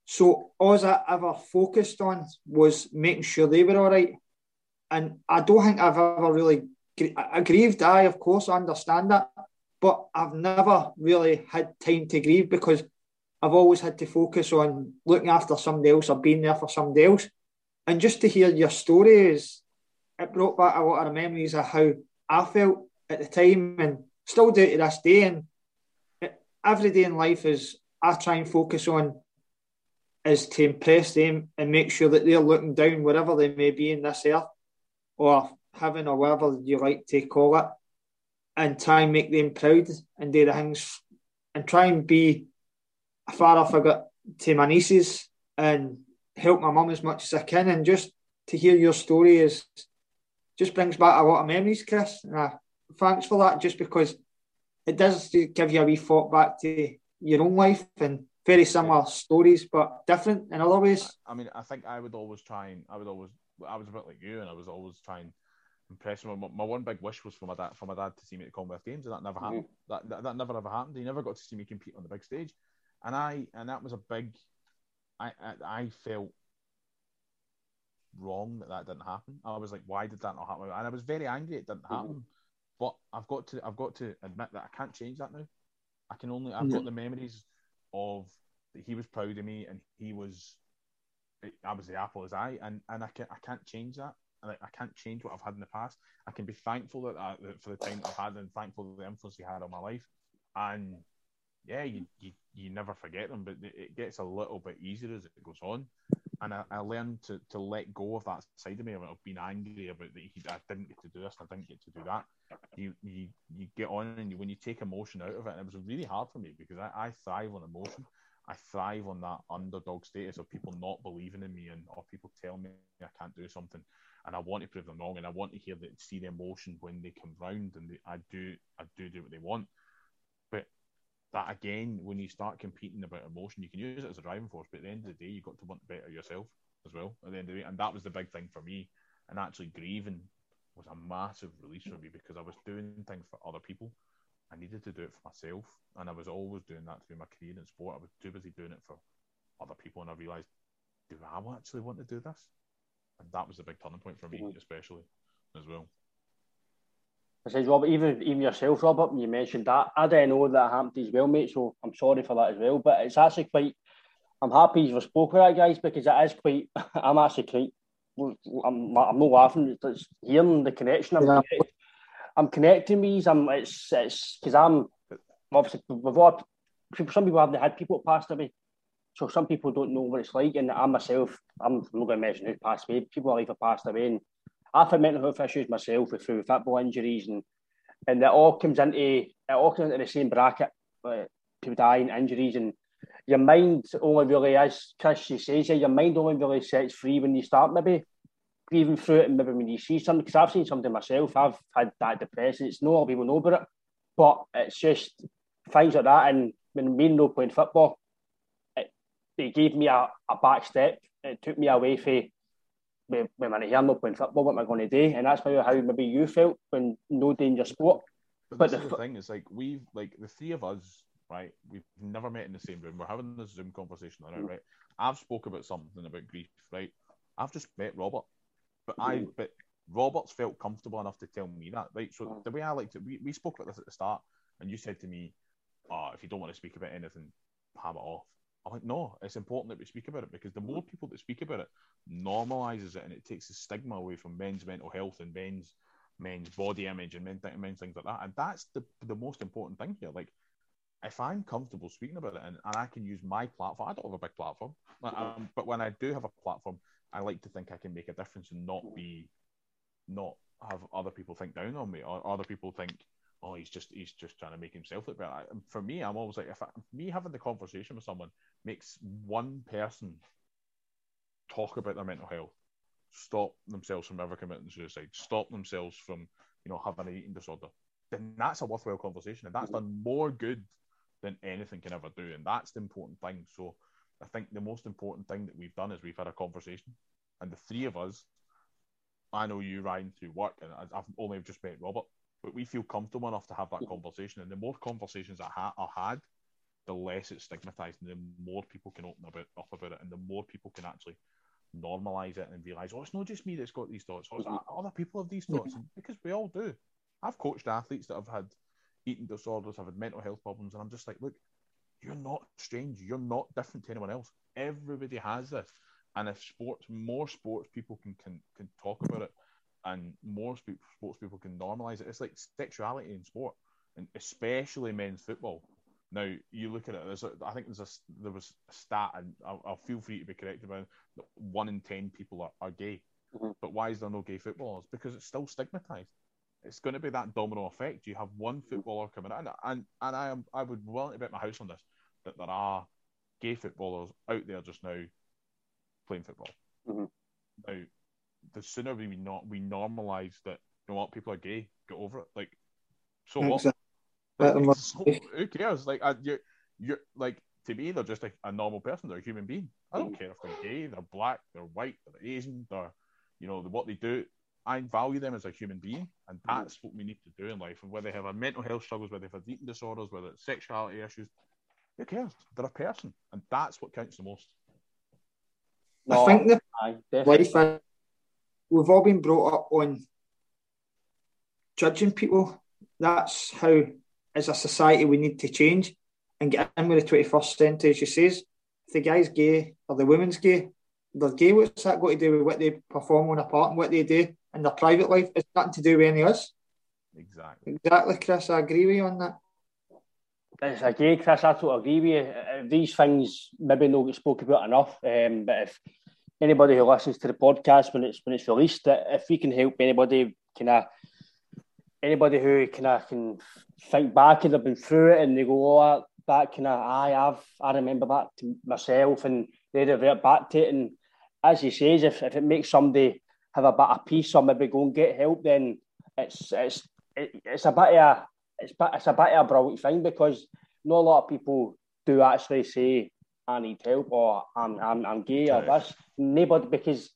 So all I ever focused on was making sure they were all right. And I don't think I've ever really I grieved. I, of course, I understand that. But I've never really had time to grieve because I've always had to focus on looking after somebody else or being there for somebody else. And just to hear your stories, it brought back a lot of memories of how I felt at the time and still do to this day. And every day in life is I try and focus on is to impress them and make sure that they're looking down wherever they may be in this earth or heaven or whatever you like to call it and try and make them proud and do the things and try and be a father figure to my nieces and help my mum as much as I can. And just to hear your story is just brings back a lot of memories, Chris. Uh, thanks for that, just because it does give you a wee thought back to your own life and very similar stories, but different in other ways. I mean, I think I would always try and I would always I was a bit like you, and I was always trying to impress him. My, my one big wish was for my dad for my dad to see me at the Commonwealth Games, and that never happened. Mm-hmm. That, that, that never ever happened. He never got to see me compete on the big stage, and I and that was a big. I I, I felt wrong that that didn't happen. I was like, why did that not happen? And I was very angry it didn't mm-hmm. happen. Mm-hmm. But I've got to I've got to admit that I can't change that now. I can only I've got the memories of that he was proud of me and he was I was the apple as I and and I can I can't change that. I, I can't change what I've had in the past. I can be thankful that, uh, that for the time I've had and thankful for the influence he had on my life. And yeah, you, you, you never forget them, but it gets a little bit easier as it goes on. And I, I learned to, to let go of that side of me of being angry about that he, I didn't get to do this and I didn't get to do that. You you, you get on and you, when you take emotion out of it, and it was really hard for me because I, I thrive on emotion. I thrive on that underdog status of people not believing in me and or people telling me I can't do something and I want to prove them wrong, and I want to hear that see the emotion when they come round, and they, I do I do do what they want. That again, when you start competing about emotion, you can use it as a driving force, but at the end of the day, you got to want to better yourself as well. At the end of the day, and that was the big thing for me. And actually, grieving was a massive release for me because I was doing things for other people. I needed to do it for myself, and I was always doing that through my career in sport. I was too busy doing it for other people, and I realised, do I actually want to do this? and that was a big turning point for me, mm-hmm. especially as well. I said, Robert, even even yourself, Robert, you mentioned that. I didn't know that happened as well, mate. So I'm sorry for that as well. But it's actually quite. I'm happy you've spoken with that, guys, because it is quite. I'm actually quite. I'm, I'm not laughing. It's hearing the connection. I'm, yeah. I'm connecting these. I'm. It's it's because I'm obviously we've some people haven't had people passed away. So some people don't know what it's like, and I myself, I'm not going to mention who passed away. People are have passed away, and I've had mental health issues myself through football injuries, and and it all comes into it all comes into the same bracket. Uh, people dying, injuries, and your mind only really is, Chris, says, your mind only really sets free when you start maybe grieving through it, and maybe when you see something. Because I've seen something myself, I've had that depression. It's not all people know about it, but it's just things like that. And when me no playing football, it gave me a, a back step. It took me away from when, when I'm not playing football, what am I going to do? And that's maybe how maybe you felt when no danger sport. But, but the, the thing is, like we've like the three of us, right? We've never met in the same room. We're having this Zoom conversation now, right? I've spoke about something about grief, right? I've just met Robert, but I mm. but Robert's felt comfortable enough to tell me that, right? So mm. the way I like to, we, we spoke about this at the start, and you said to me, "Oh, if you don't want to speak about anything, have it off." I'm like, no, it's important that we speak about it because the more people that speak about it normalizes it and it takes the stigma away from men's mental health and men's men's body image and men's, men's things like that. And that's the the most important thing here. Like, if I'm comfortable speaking about it and, and I can use my platform, I don't have a big platform, um, but when I do have a platform, I like to think I can make a difference and not be, not have other people think down on me or other people think oh, he's just he's just trying to make himself look better. For me, I'm always like, if I, me having the conversation with someone makes one person talk about their mental health, stop themselves from ever committing suicide, stop themselves from you know having an eating disorder, then that's a worthwhile conversation, and that's done more good than anything can ever do, and that's the important thing. So I think the most important thing that we've done is we've had a conversation, and the three of us. I know you, Ryan, through work, and I've only just met Robert but we feel comfortable enough to have that conversation. And the more conversations that ha- are had, the less it's stigmatized, and the more people can open about, up about it, and the more people can actually normalize it and realize, oh, it's not just me that's got these thoughts, oh, other people have these thoughts, mm-hmm. because we all do. I've coached athletes that have had eating disorders, have had mental health problems, and I'm just like, look, you're not strange, you're not different to anyone else. Everybody has this, and if sports, more sports people can can can talk about it and more sports people can normalize it. It's like sexuality in sport, and especially men's football. Now you look at it. There's a, I think there's a there was a stat, and I'll, I'll feel free to be corrected about that one in ten people are, are gay. Mm-hmm. But why is there no gay footballers? Because it's still stigmatized. It's going to be that domino effect. You have one footballer coming in, and and I am I would willing to bet my house on this that there are gay footballers out there just now playing football. Mm-hmm. Now the sooner we not we normalize that you know what people are gay, get over it. Like, so what? So, who cares? Like, I, you you're like to me, they're just a, a normal person. They're a human being. I don't care if they're gay, they're black, they're white, they're Asian, they're you know what they do. I value them as a human being, and that's what we need to do in life. And whether they have a mental health struggles, whether they have eating disorders, whether it's sexuality issues, who cares? They're a person, and that's what counts the most. I think the life we've all been brought up on judging people. That's how, as a society, we need to change and get in with the 21st century. As you says, if the guy's gay or the woman's gay, they're gay. What's that got to do with what they perform on a part and what they do in their private life? It's nothing to do with any of us. Exactly. Exactly, Chris. I agree with you on that. It's again, Chris. I totally agree with you. Uh, these things maybe not get spoken about enough. Um, but if anybody who listens to the podcast when it's when it's released, if we can help anybody, kind of anybody who kind of can think back and they've been through it and they go, oh, that kind of, I have, I remember that to myself and they revert back to it. And as he says, if, if it makes somebody have a bit of peace or maybe go and get help, then it's it's it, it's a bit of a it's, it's a bit of a brilliant thing because not a lot of people do actually say I need help or I'm I'm, I'm gay or this. Nobody because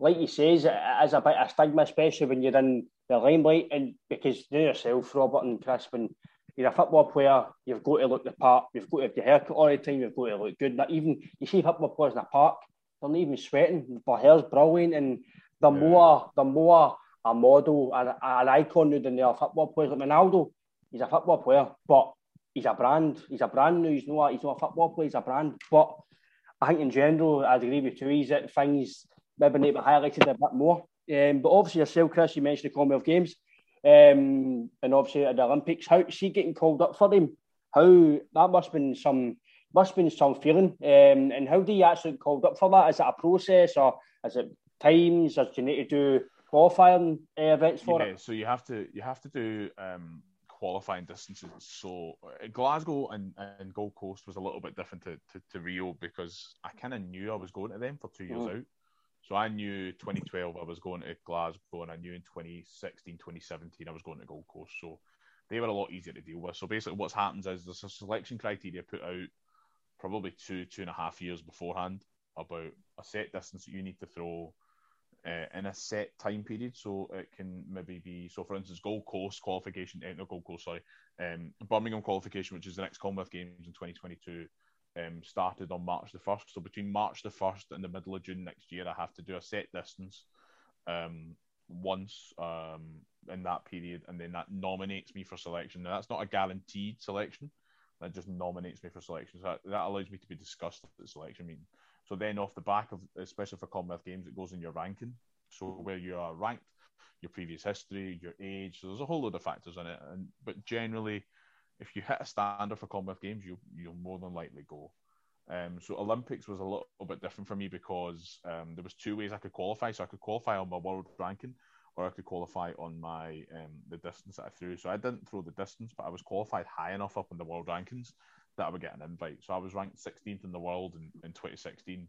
like he says, it is a bit of stigma, especially when you're in the limelight. And because you yourself, Robert and Chris, when you're a football player, you've got to look the part. You've got to have your haircut all the time. You've got to look good. Not even you see football players in the park, they're not even sweating. Their hair's brilliant, and they're yeah. more they're more a model and an icon than they are football players. Like Ronaldo, he's a football player, but he's a brand. He's a brand new. He's not. He's not a football player. He's a brand. But I think in general, I'd agree with you. He's that things maybe need to be highlighted a bit more. Um, but obviously, yourself, Chris, you mentioned the Commonwealth Games, um, and obviously at the Olympics. How she getting called up for them? How that must have been some must have been some feeling. Um, and how do you actually get called up for that? Is it a process or is it times? Or do you need to do qualifying uh, events for yeah, it? So you have to you have to do um, qualifying distances. So uh, Glasgow and, and Gold Coast was a little bit different to, to, to Rio because I kind of knew I was going to them for two years mm. out. So I knew 2012 I was going to Glasgow, and I knew in 2016, 2017 I was going to Gold Coast. So they were a lot easier to deal with. So basically, what's happens is there's a selection criteria put out probably two, two and a half years beforehand about a set distance that you need to throw uh, in a set time period. So it can maybe be so, for instance, Gold Coast qualification, uh, no Gold Coast, sorry, um, Birmingham qualification, which is the next Commonwealth Games in 2022 um, started on March the 1st. So between March the 1st and the middle of June next year, I have to do a set distance um, once um, in that period, and then that nominates me for selection. Now, that's not a guaranteed selection, that just nominates me for selection. So that, that allows me to be discussed at the selection meeting. So then, off the back of, especially for Commonwealth Games, it goes in your ranking. So where you are ranked, your previous history, your age. So there's a whole load of factors in it. And but generally, if you hit a standard for Commonwealth Games, you you'll more than likely go. Um, so Olympics was a little bit different for me because um, there was two ways I could qualify. So I could qualify on my world ranking, or I could qualify on my um, the distance that I threw. So I didn't throw the distance, but I was qualified high enough up in the world rankings that I would get an invite. So I was ranked 16th in the world in, in 2016.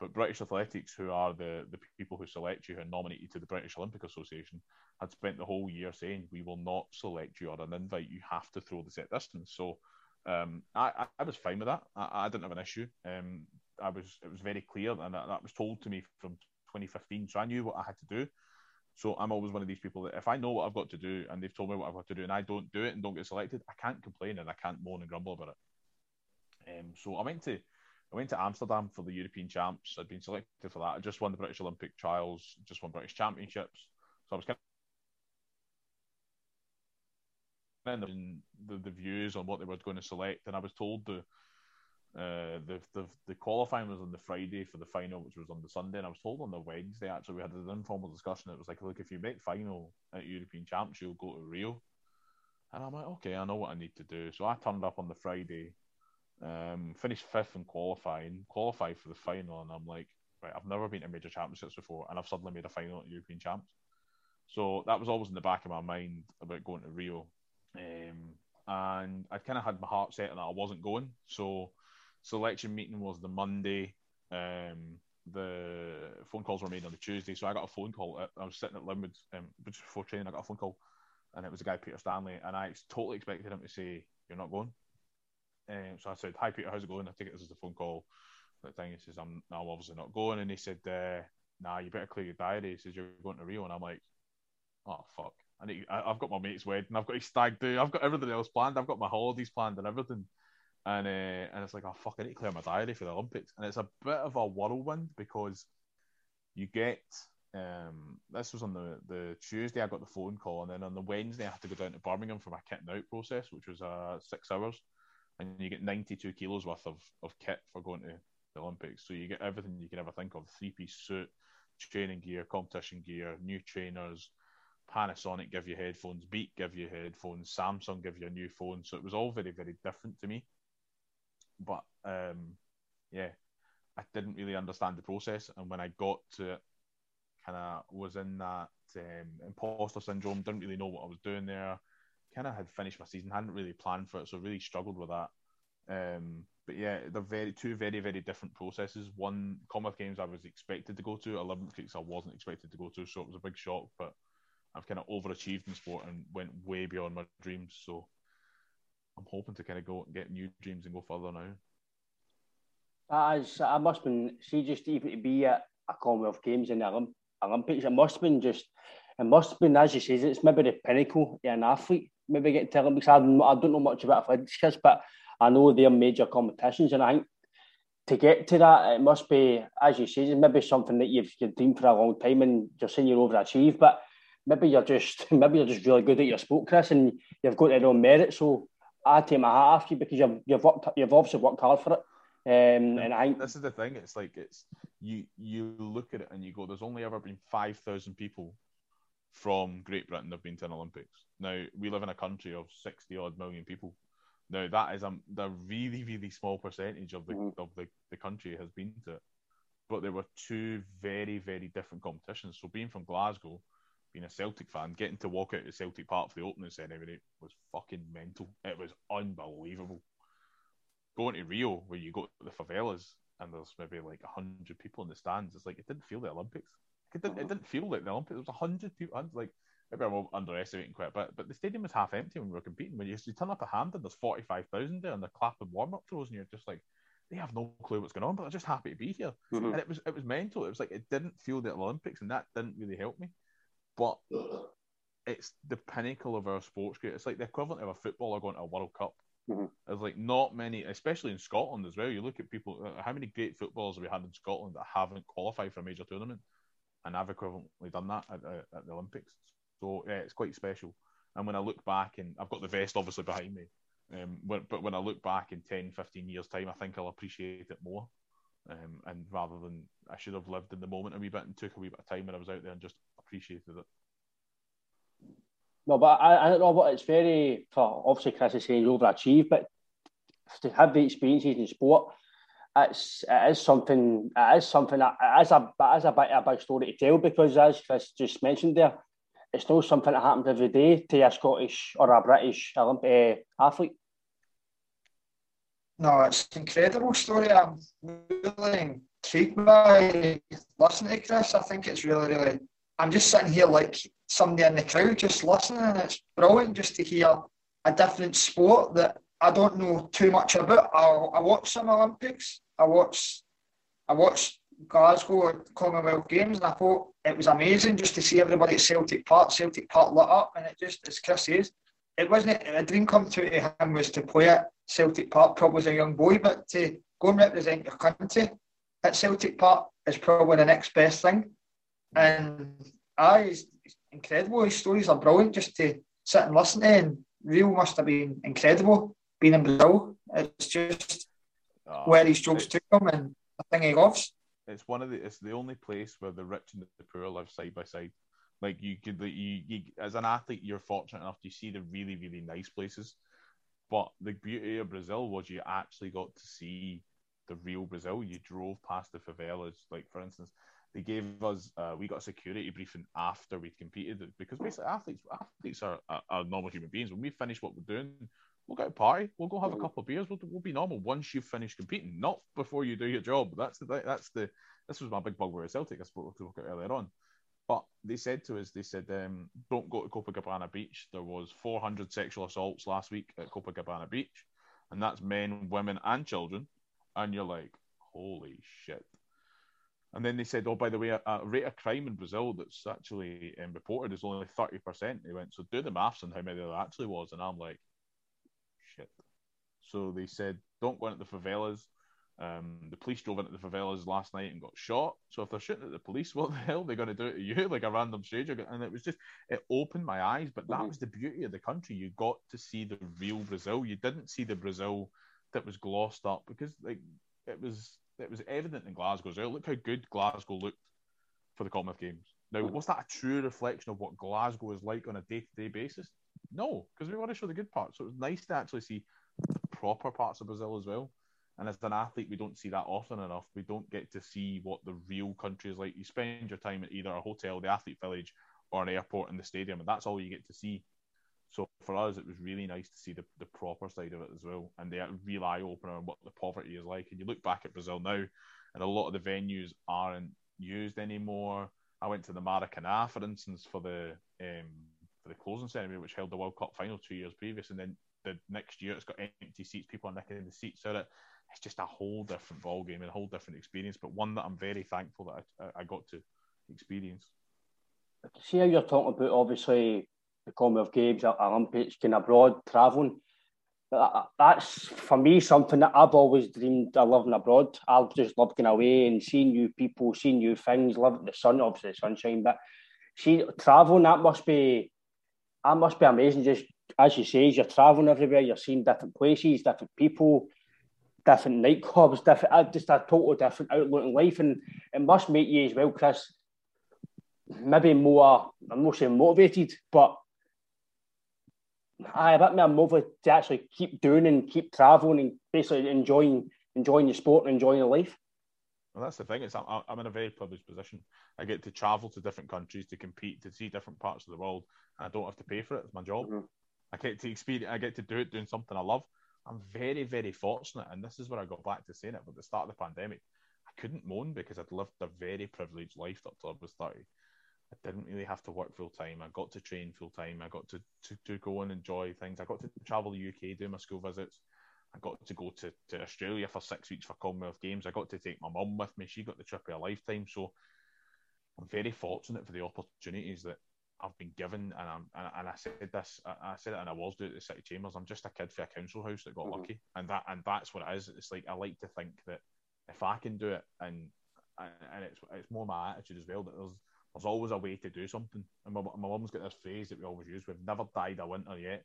But British Athletics, who are the, the people who select you, and nominate you to the British Olympic Association, had spent the whole year saying, We will not select you or an invite. You have to throw the set distance. So um, I, I was fine with that. I, I didn't have an issue. Um, I was It was very clear, and that, that was told to me from 2015. So I knew what I had to do. So I'm always one of these people that if I know what I've got to do and they've told me what I've got to do and I don't do it and don't get selected, I can't complain and I can't moan and grumble about it. Um, so I went to I went to Amsterdam for the European Champs. I'd been selected for that. I just won the British Olympic trials, just won British Championships. So I was kind of in the, the views on what they were going to select, and I was told the uh, the, the the qualifying was on the Friday for the final, which was on the Sunday, and I was told on the Wednesday actually we had an informal discussion. It was like, look, if you make final at European Champs, you'll go to Rio. And I'm like, okay, I know what I need to do. So I turned up on the Friday um, finished fifth in qualifying, qualified for the final, and I'm like, right, I've never been to major championships before, and I've suddenly made a final at European champs. So that was always in the back of my mind about going to Rio. Um, and I'd kind of had my heart set on that I wasn't going. So selection meeting was the Monday. Um, the phone calls were made on the Tuesday. So I got a phone call. I was sitting at Linwood um, just before training. I got a phone call, and it was a guy Peter Stanley, and I totally expected him to say, "You're not going." Um, so I said, "Hi Peter, how's it going?" I it this is a phone call. That thing he says, "I'm now obviously not going," and he said, uh, "Nah, you better clear your diary." He says, "You're going to Rio," and I'm like, "Oh fuck." I need, I, have got my mate's wedding, I've got his stag do, I've got everything else planned, I've got my holidays planned and everything. And uh, and it's like, oh fuck, I need to clear my diary for the Olympics. And it's a bit of a whirlwind because you get um, this was on the, the Tuesday I got the phone call, and then on the Wednesday I had to go down to Birmingham for my kitting out process, which was uh, six hours, and you get 92 kilos worth of, of kit for going to the Olympics. So you get everything you can ever think of: three piece suit, training gear, competition gear, new trainers, Panasonic give you headphones, Beat give you headphones, Samsung give you a new phone. So it was all very, very different to me. But um, yeah, I didn't really understand the process. And when I got to it, kind of was in that um, imposter syndrome, didn't really know what I was doing there. Kind of had finished my season, hadn't really planned for it, so really struggled with that. Um, but yeah, they're very two very very different processes. One Commonwealth Games I was expected to go to, Olympics I wasn't expected to go to, so it was a big shock. But I've kind of overachieved in sport and went way beyond my dreams. So I'm hoping to kind of go and get new dreams and go further now. As I must have been, see, just even to be at a Commonwealth Games in the Olymp- Olympics, it must have been just, it must have been, as you say, it's maybe the pinnacle of an athlete. Maybe get to Olympics. I, I don't know much about athletics, but I know they're major competitions, and I think to get to that, it must be, as you say, maybe something that you've, you've dreamed for a long time and you're saying you're overachieved, but maybe you're just maybe you're just really good at your sport, Chris, and you've got it on merit. So I take my hat off you because you've you've worked you've obviously worked hard for it. Um, and I this is the thing. It's like it's you you look at it and you go, there's only ever been five thousand people from Great Britain have been to an Olympics. Now we live in a country of sixty odd million people. Now that is a the really really small percentage of the mm-hmm. of the, the country has been to it. But there were two very very different competitions. So being from Glasgow, being a Celtic fan, getting to walk out to the Celtic Park for the opening ceremony was fucking mental. It was unbelievable. Going to Rio, where you go to the favelas and there's maybe like hundred people in the stands, it's like it didn't feel the Olympics. It didn't. It didn't feel like the Olympics. It was hundred people. Like maybe I'm underestimating quite a bit, but the stadium was half empty when we were competing. When you, you turn up at Hampden, there's forty five thousand there, and they're clapping warm up throws, and you're just like, they have no clue what's going on, but they're just happy to be here. Mm-hmm. And it was it was mental. It was like it didn't feel the Olympics, and that didn't really help me but it's the pinnacle of our sports. It's like the equivalent of a footballer going to a World Cup. Mm-hmm. There's like not many, especially in Scotland as well. You look at people, uh, how many great footballers have we had in Scotland that haven't qualified for a major tournament? And I've equivalently done that at, uh, at the Olympics. So yeah, it's quite special. And when I look back, and I've got the vest obviously behind me, um, but when I look back in 10, 15 years' time, I think I'll appreciate it more. Um, and rather than I should have lived in the moment a wee bit and took a wee bit of time when I was out there and just appreciated it. No, but I, I don't know what it's very obviously Chris is saying overachieved, but to have the experiences in sport, it's it is something it is something is a is a bit of a big story to tell because as Chris just mentioned there, it's not something that happens every day to a Scottish or a British Olympic uh, athlete. No, it's an incredible story. I'm really intrigued by listening to Chris. I think it's really, really. I'm just sitting here like somebody in the crowd just listening, and it's brilliant just to hear a different sport that I don't know too much about. I, I watched some Olympics. I watched, I watched Glasgow Commonwealth Games, and I thought it was amazing just to see everybody at Celtic Park. Celtic Park lit up, and it just, as Chris says, it wasn't a dream come true to him was to play at Celtic Park, probably as a young boy, but to go and represent your country at Celtic Park is probably the next best thing. And I, it's incredible. His stories are brilliant just to sit and listen to. Rio must have been incredible being in Brazil. It's just oh, where his jokes took him and the thing he loves. It's one of the. It's the only place where the rich and the poor live side by side. Like you could, you, you as an athlete, you're fortunate enough to see the really, really nice places. But the beauty of Brazil was you actually got to see the real Brazil. You drove past the favelas. Like for instance, they gave us uh, we got a security briefing after we'd competed because basically athletes athletes are, are, are, normal human beings. When we finish what we're doing, we'll go to party. We'll go have a couple of beers. We'll, we'll be normal once you've finished competing, not before you do your job. That's the that's the this was my big bugbear at Celtic. I spoke to earlier on. But they said to us, they said, um, don't go to Copacabana Beach. There was 400 sexual assaults last week at Copacabana Beach. and that's men, women, and children. And you're like, holy shit. And then they said, oh, by the way, a, a rate of crime in Brazil that's actually um, reported is only 30%. They went, so do the maths on how many there actually was. And I'm like, shit. So they said, don't go into the favelas. Um, the police drove into the favelas last night and got shot. So if they're shooting at the police, what the hell are they going to do it to you, like a random stranger? And it was just, it opened my eyes. But that mm-hmm. was the beauty of the country. You got to see the real Brazil. You didn't see the Brazil that was glossed up because, like, it was it was evident in Glasgow's Look how good Glasgow looked for the Commonwealth Games. Now, was that a true reflection of what Glasgow is like on a day to day basis? No, because we want to show the good parts. So it was nice to actually see the proper parts of Brazil as well. And as an athlete, we don't see that often enough. We don't get to see what the real country is like. You spend your time at either a hotel, the athlete village, or an airport and the stadium, and that's all you get to see. So for us, it was really nice to see the, the proper side of it as well, and the real eye opener on what the poverty is like. And you look back at Brazil now, and a lot of the venues aren't used anymore. I went to the Maracanã, for instance, for the um, for the closing ceremony, which held the World Cup final two years previous, and then the next year it's got empty seats, people are nicking the seats So It it's just a whole different ball game and a whole different experience, but one that I'm very thankful that I, I got to experience. See how you're talking about obviously the Commonwealth Games, Olympics, kind of abroad travelling. That's for me something that I've always dreamed of living abroad. I've just loved going away and seeing new people, seeing new things, living the sun, obviously the sunshine. But see, travelling that must be that must be amazing. Just as you say, you're travelling everywhere, you're seeing different places, different people, different nightclubs, different uh, just a total different outlook in life, and it must make you as well, Chris. Maybe more, I'm not saying motivated, but I a bit more motivated to actually keep doing and keep travelling and basically enjoying enjoying the sport and enjoying your life. Well, that's the thing. It's I'm, I'm in a very privileged position. I get to travel to different countries to compete, to see different parts of the world, and I don't have to pay for it. It's my job. Mm-hmm. I get to experience. I get to do it doing something I love. I'm very, very fortunate, and this is where I got back to saying it. But at the start of the pandemic, I couldn't moan because I'd lived a very privileged life up till I was 30. I didn't really have to work full time. I got to train full time. I got to, to, to go and enjoy things. I got to travel the UK, do my school visits. I got to go to, to Australia for six weeks for Commonwealth Games. I got to take my mum with me. She got the trip of a lifetime. So I'm very fortunate for the opportunities that I've been given. And I'm, and I said this, I said it, and I was doing it at the City Chambers. I'm just a kid for a council house that got mm-hmm. lucky, and that and that's what it is. It's like I like to think that if I can do it, and and it's it's more my attitude as well that there's there's always a way to do something. And my, my mum's got this phrase that we always use: "We've never died a winter yet,"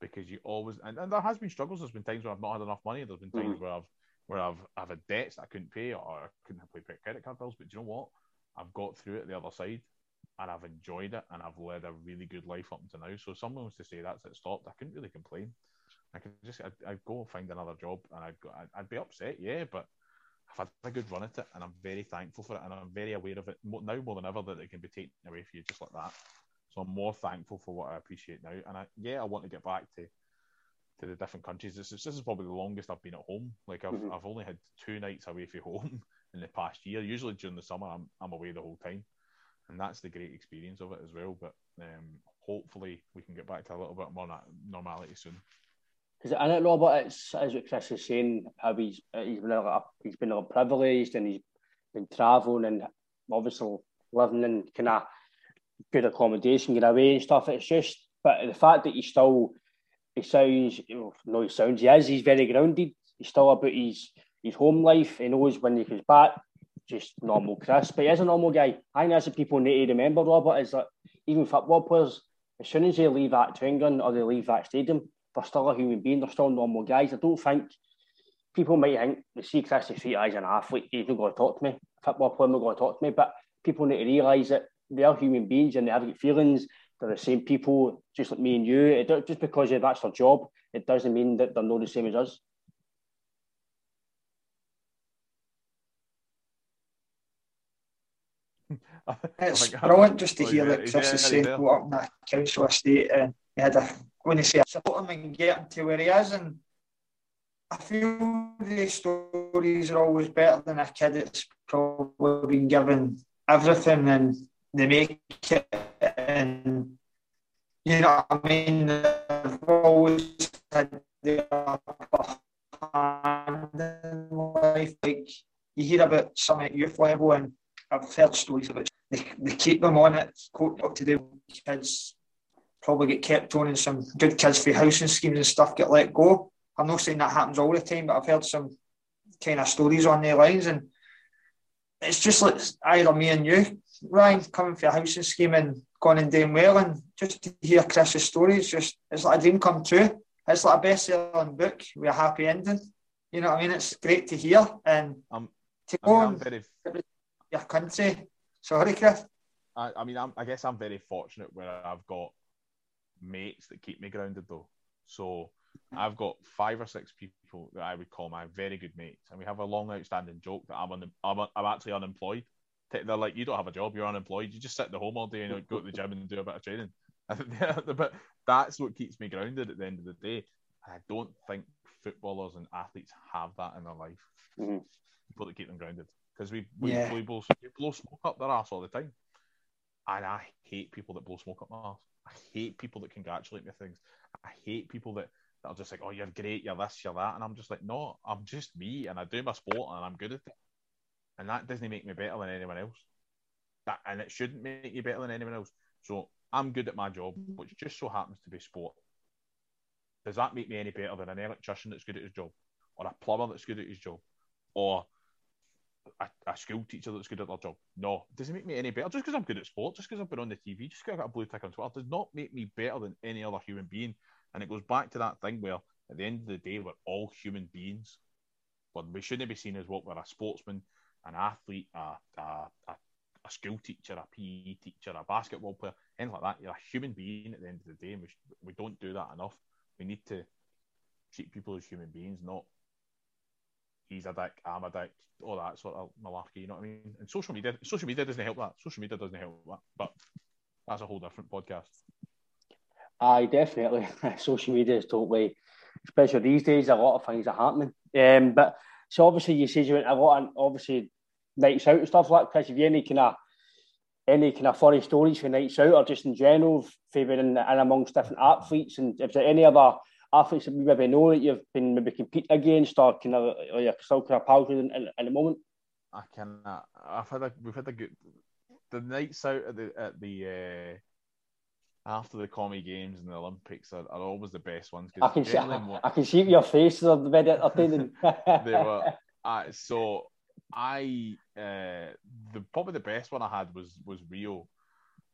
because you always and, and there has been struggles. There's been times where I've not had enough money. There's been times mm-hmm. where I've where I've I've had debts that I couldn't pay or I couldn't pay credit card bills. But do you know what? I've got through it the other side, and I've enjoyed it, and I've led a really good life up until now. So someone was to say that's it stopped, I couldn't really complain. I could just I'd, I'd go and find another job, and I'd go, I'd, I'd be upset, yeah, but I've had a good run at it, and I'm very thankful for it, and I'm very aware of it now more than ever that it can be taken away from you just like that. So I'm more thankful for what I appreciate now, and I, yeah, I want to get back to to the different countries. This is this is probably the longest I've been at home. Like I've mm-hmm. I've only had two nights away from home in the past year. Usually during the summer, I'm I'm away the whole time, and that's the great experience of it as well. But um, hopefully, we can get back to a little bit more normality soon. Because I don't know, but it's as what Chris is saying, how he's uh, he's been a, he's been a privileged and he's been travelling and obviously living in kind of good accommodation, get away and stuff. It's just, but the fact that he still he sounds no, he sounds he is he's very grounded. He's still about his his home life. He knows when he comes back, just normal Chris. But he is a normal guy. I think that's what people need to remember, Robert, is that even football players, as soon as they leave that training ground or they leave that stadium, they're still a human being, they're still normal guys. I don't think people might think they see Chris Street as an athlete, he's not going to talk to me. A football player not going to talk to me. But people need to realise that they are human beings and they have feelings. They're the same people, just like me and you. It, just because that's their job, it doesn't mean that they're not the same as us. it's brilliant just to hear that Chris is saying go up in that council estate and he had a when he say support him and get him to where he is and I feel these stories are always better than a kid that's probably been given everything and they make it and you know what I mean they've always had the upper hand in life. Like you hear about some at youth level, and I've heard stories about they, they keep them on it. What to do? Kids probably get kept on, and some good kids for housing schemes and stuff get let go. I'm not saying that happens all the time, but I've heard some kind of stories on their lines, and it's just like either me and you, Ryan, coming for a housing scheme and going and doing well, and just to hear Chris's stories, just it's like a dream come true. It's like a best-selling book with a happy ending. You know what I mean? It's great to hear and I'm, to I go I'm and very, your country. Sorry, Chris. I, I mean, I'm, I guess I'm very fortunate where I've got mates that keep me grounded, though. So I've got five or six people that I would call my very good mates, and we have a long outstanding joke that I'm un- I'm, I'm actually unemployed. They're like, you don't have a job, you're unemployed. You just sit at the home all day and go to the gym and do a bit of training. but that's what keeps me grounded at the end of the day. I don't think footballers and athletes have that in their life. Mhm. People that keep them grounded because we we, Yeah. we, blow, we blow smoke up their ass all the time, and I hate people that blow smoke up my ass. I hate people that congratulate me things. I hate people that, that are just like, oh, you're great, you're this, you're that, and I'm just like, no, I'm just me, and I do my sport, and I'm good at it, and that doesn't make me better than anyone else. That and it shouldn't make you better than anyone else. So I'm good at my job, mm-hmm. which just so happens to be sport. Does that make me any better than an electrician that's good at his job, or a plumber that's good at his job, or a, a school teacher that's good at their job? No, doesn't make me any better. Just because I'm good at sport, just because I've been on the TV, just because I've got a blue tick on Twitter, does not make me better than any other human being. And it goes back to that thing where, at the end of the day, we're all human beings, but we shouldn't be seen as what we're a sportsman, an athlete, a, a, a, a school teacher, a PE teacher, a basketball player, anything like that. You're a human being at the end of the day, and we, sh- we don't do that enough. We need to treat people as human beings, not he's a dick, I'm a dick, all that sort of malarkey. You know what I mean? And social media, social media doesn't help that. Social media doesn't help that. But that's a whole different podcast. Aye, definitely. Social media is totally, especially these days, a lot of things are happening. Um, but so obviously, you said you went a lot, and obviously nights out and stuff like that. Have you any kind of any kind of funny stories for nights out, or just in general, favouring and amongst different athletes? And if there any other athletes that we maybe know that you've been maybe competing against, or kind of or you're still kind of pals with in, in, in the moment? I can. Uh, I've had a. We've had a good. The nights out at the at the uh, after the commie games and the Olympics are, are always the best ones. I can see, I, I can see your face. They're very entertaining. they were. Uh, so I uh, the probably the best one I had was was Rio,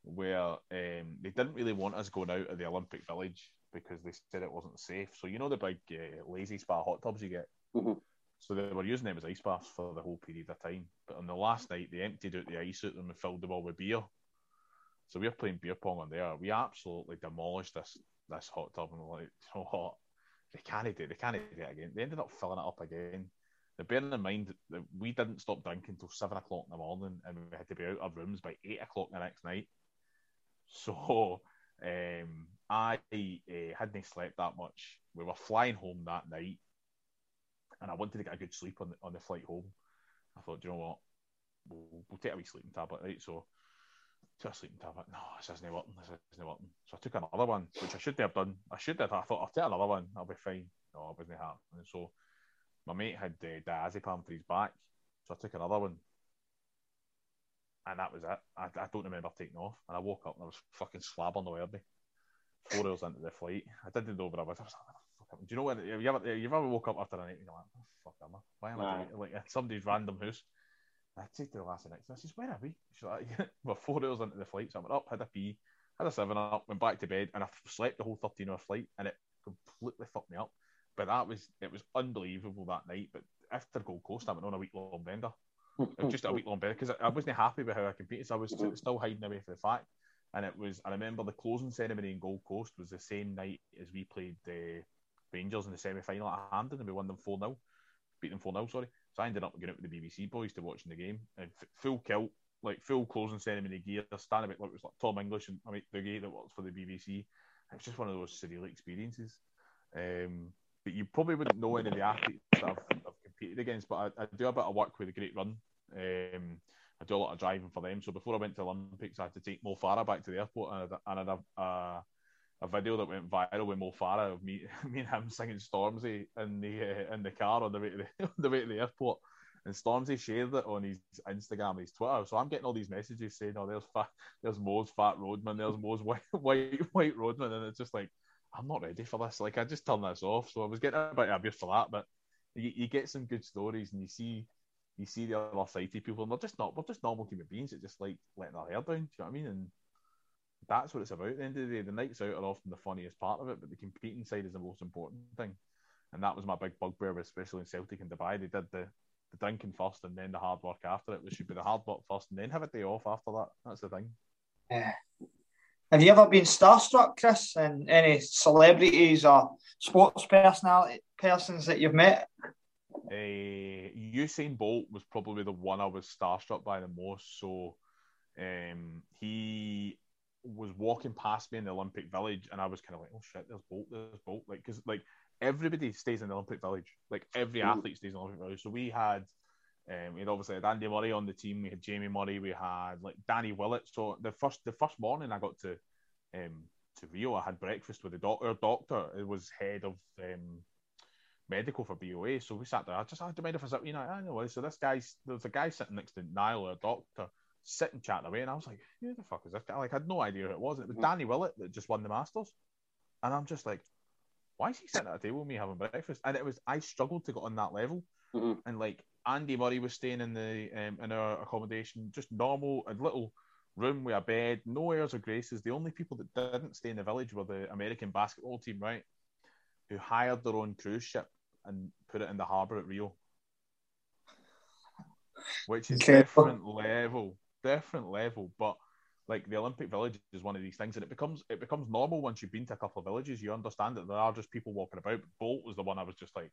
where um, they didn't really want us going out of the Olympic Village because they said it wasn't safe. So you know the big uh, Lay-Z-Spa hot tubs you get. Mhm. So they were using them as ice baths for the whole period of time. But on the last night, they emptied out the ice out them and filled them all with beer. So we were playing beer pong on there. We absolutely demolished this this hot tub and we're like, you know what? They can't do it. They can't do it again. They ended up filling it up again. Now, bearing in mind that we didn't stop drinking until seven o'clock in the morning, and we had to be out of rooms by eight o'clock the next night. So um, I uh, hadn't slept that much. We were flying home that night, and I wanted to get a good sleep on the on the flight home. I thought, "Do you know what? We'll, we'll take a wee sleeping tablet, right? So took a sleeping tablet. No, this isn't working. This isn't working. So I took another one, which I shouldn't have done. I should have. I thought I'll take another one. I'll be fine. No, it wasn't happening. So my mate had uh, diazepam for his back, so I took another one, and that was it. I, I don't remember taking off, and I woke up and I was fucking slab on the way me. Four hours into the flight, I didn't know where I was. I was like, "Oh, fuck, do you know when you ever you ever woke up after a night and you're like, oh, fuck am I? Why am I doing it? like at somebody's random house? I said to the last night, I says, where are we? She's like, we're four hours into the flight, so I went up, had a pee, had a seven up, went back to bed, and I slept the whole 13 hour flight, and it completely fucked me up. But that was it was unbelievable that night. But after Gold Coast, I went on a week long bender. Just a week long bender because I, I wasn't happy with how I competed. So I was st- still hiding away from the fact. And it was, I remember the closing ceremony in Gold Coast was the same night as we played the Rangers in the semi final at Hampden and we won them 4 0. Beat them 4 0, sorry. So I ended up going out with the BBC boys to watching the game and f- full kilt, like full closing ceremony gear, standing about like it was like Tom English and I mean, the guy that works for the BBC. It was just one of those surreal experiences. Um, but you probably wouldn't know any of the athletes that I've competed against, but I, I do a bit of work with a great run. Um, I do a lot of driving for them. So before I went to Olympics, I had to take Mo Farah back to the airport, and I had, a, a video that went viral with Mo Farah of me, me and him singing Stormzy in the uh, in the car on the way to the, on the way to the airport. And Stormzy shared it on his Instagram, his Twitter. So I'm getting all these messages saying, "Oh, there's fat, there's Mo's fat roadman, there's Mo's white white white roadman," and it's just like, I'm not ready for this. Like I just turned this off. So I was getting a bit abuse for that, but you, you get some good stories and you see you see the other side to people, and they're just not we're just normal human beings that just like letting their hair down. Do you know what I mean? And that's what it's about. At the end of the day, the nights out are often the funniest part of it, but the competing side is the most important thing. And that was my big bugbear, especially in Celtic and Dubai. They did the, the drinking first and then the hard work after it. It should be the hard work first and then have a day off after that. That's the thing. Yeah. Have you ever been starstruck, Chris, and any celebrities or sports personality persons that you've met? Uh, Usain Bolt was probably the one I was starstruck by the most. So um, he was walking past me in the Olympic Village, and I was kind of like, "Oh shit, there's Bolt, there's Bolt!" Like, because like everybody stays in the Olympic Village, like every mm. athlete stays in the Olympic Village. So we had, um, we had obviously had Andy Murray on the team, we had Jamie Murray, we had like Danny Willett. So the first the first morning I got to um to Rio, I had breakfast with the doctor. Doctor, it was head of um medical for BOA. So we sat there. I just, I do you mind if I sit? You know, I know. So this guy's there's a guy sitting next to Niall, a doctor sitting chatting away, and I was like, "Who the fuck is this guy?" Like, I had no idea who it was. It was mm. Danny Willett that just won the Masters, and I'm just like, "Why is he sitting at a table with me having breakfast?" And it was I struggled to get on that level, mm-hmm. and like Andy Murray was staying in the um, in our accommodation, just normal, a little room with a bed, no airs or graces. The only people that didn't stay in the village were the American basketball team, right? Who hired their own cruise ship and put it in the harbour at Rio, which is okay. different level different level, but like the Olympic Village is one of these things, and it becomes it becomes normal once you've been to a couple of villages. You understand that there are just people walking about. But Bolt was the one I was just like,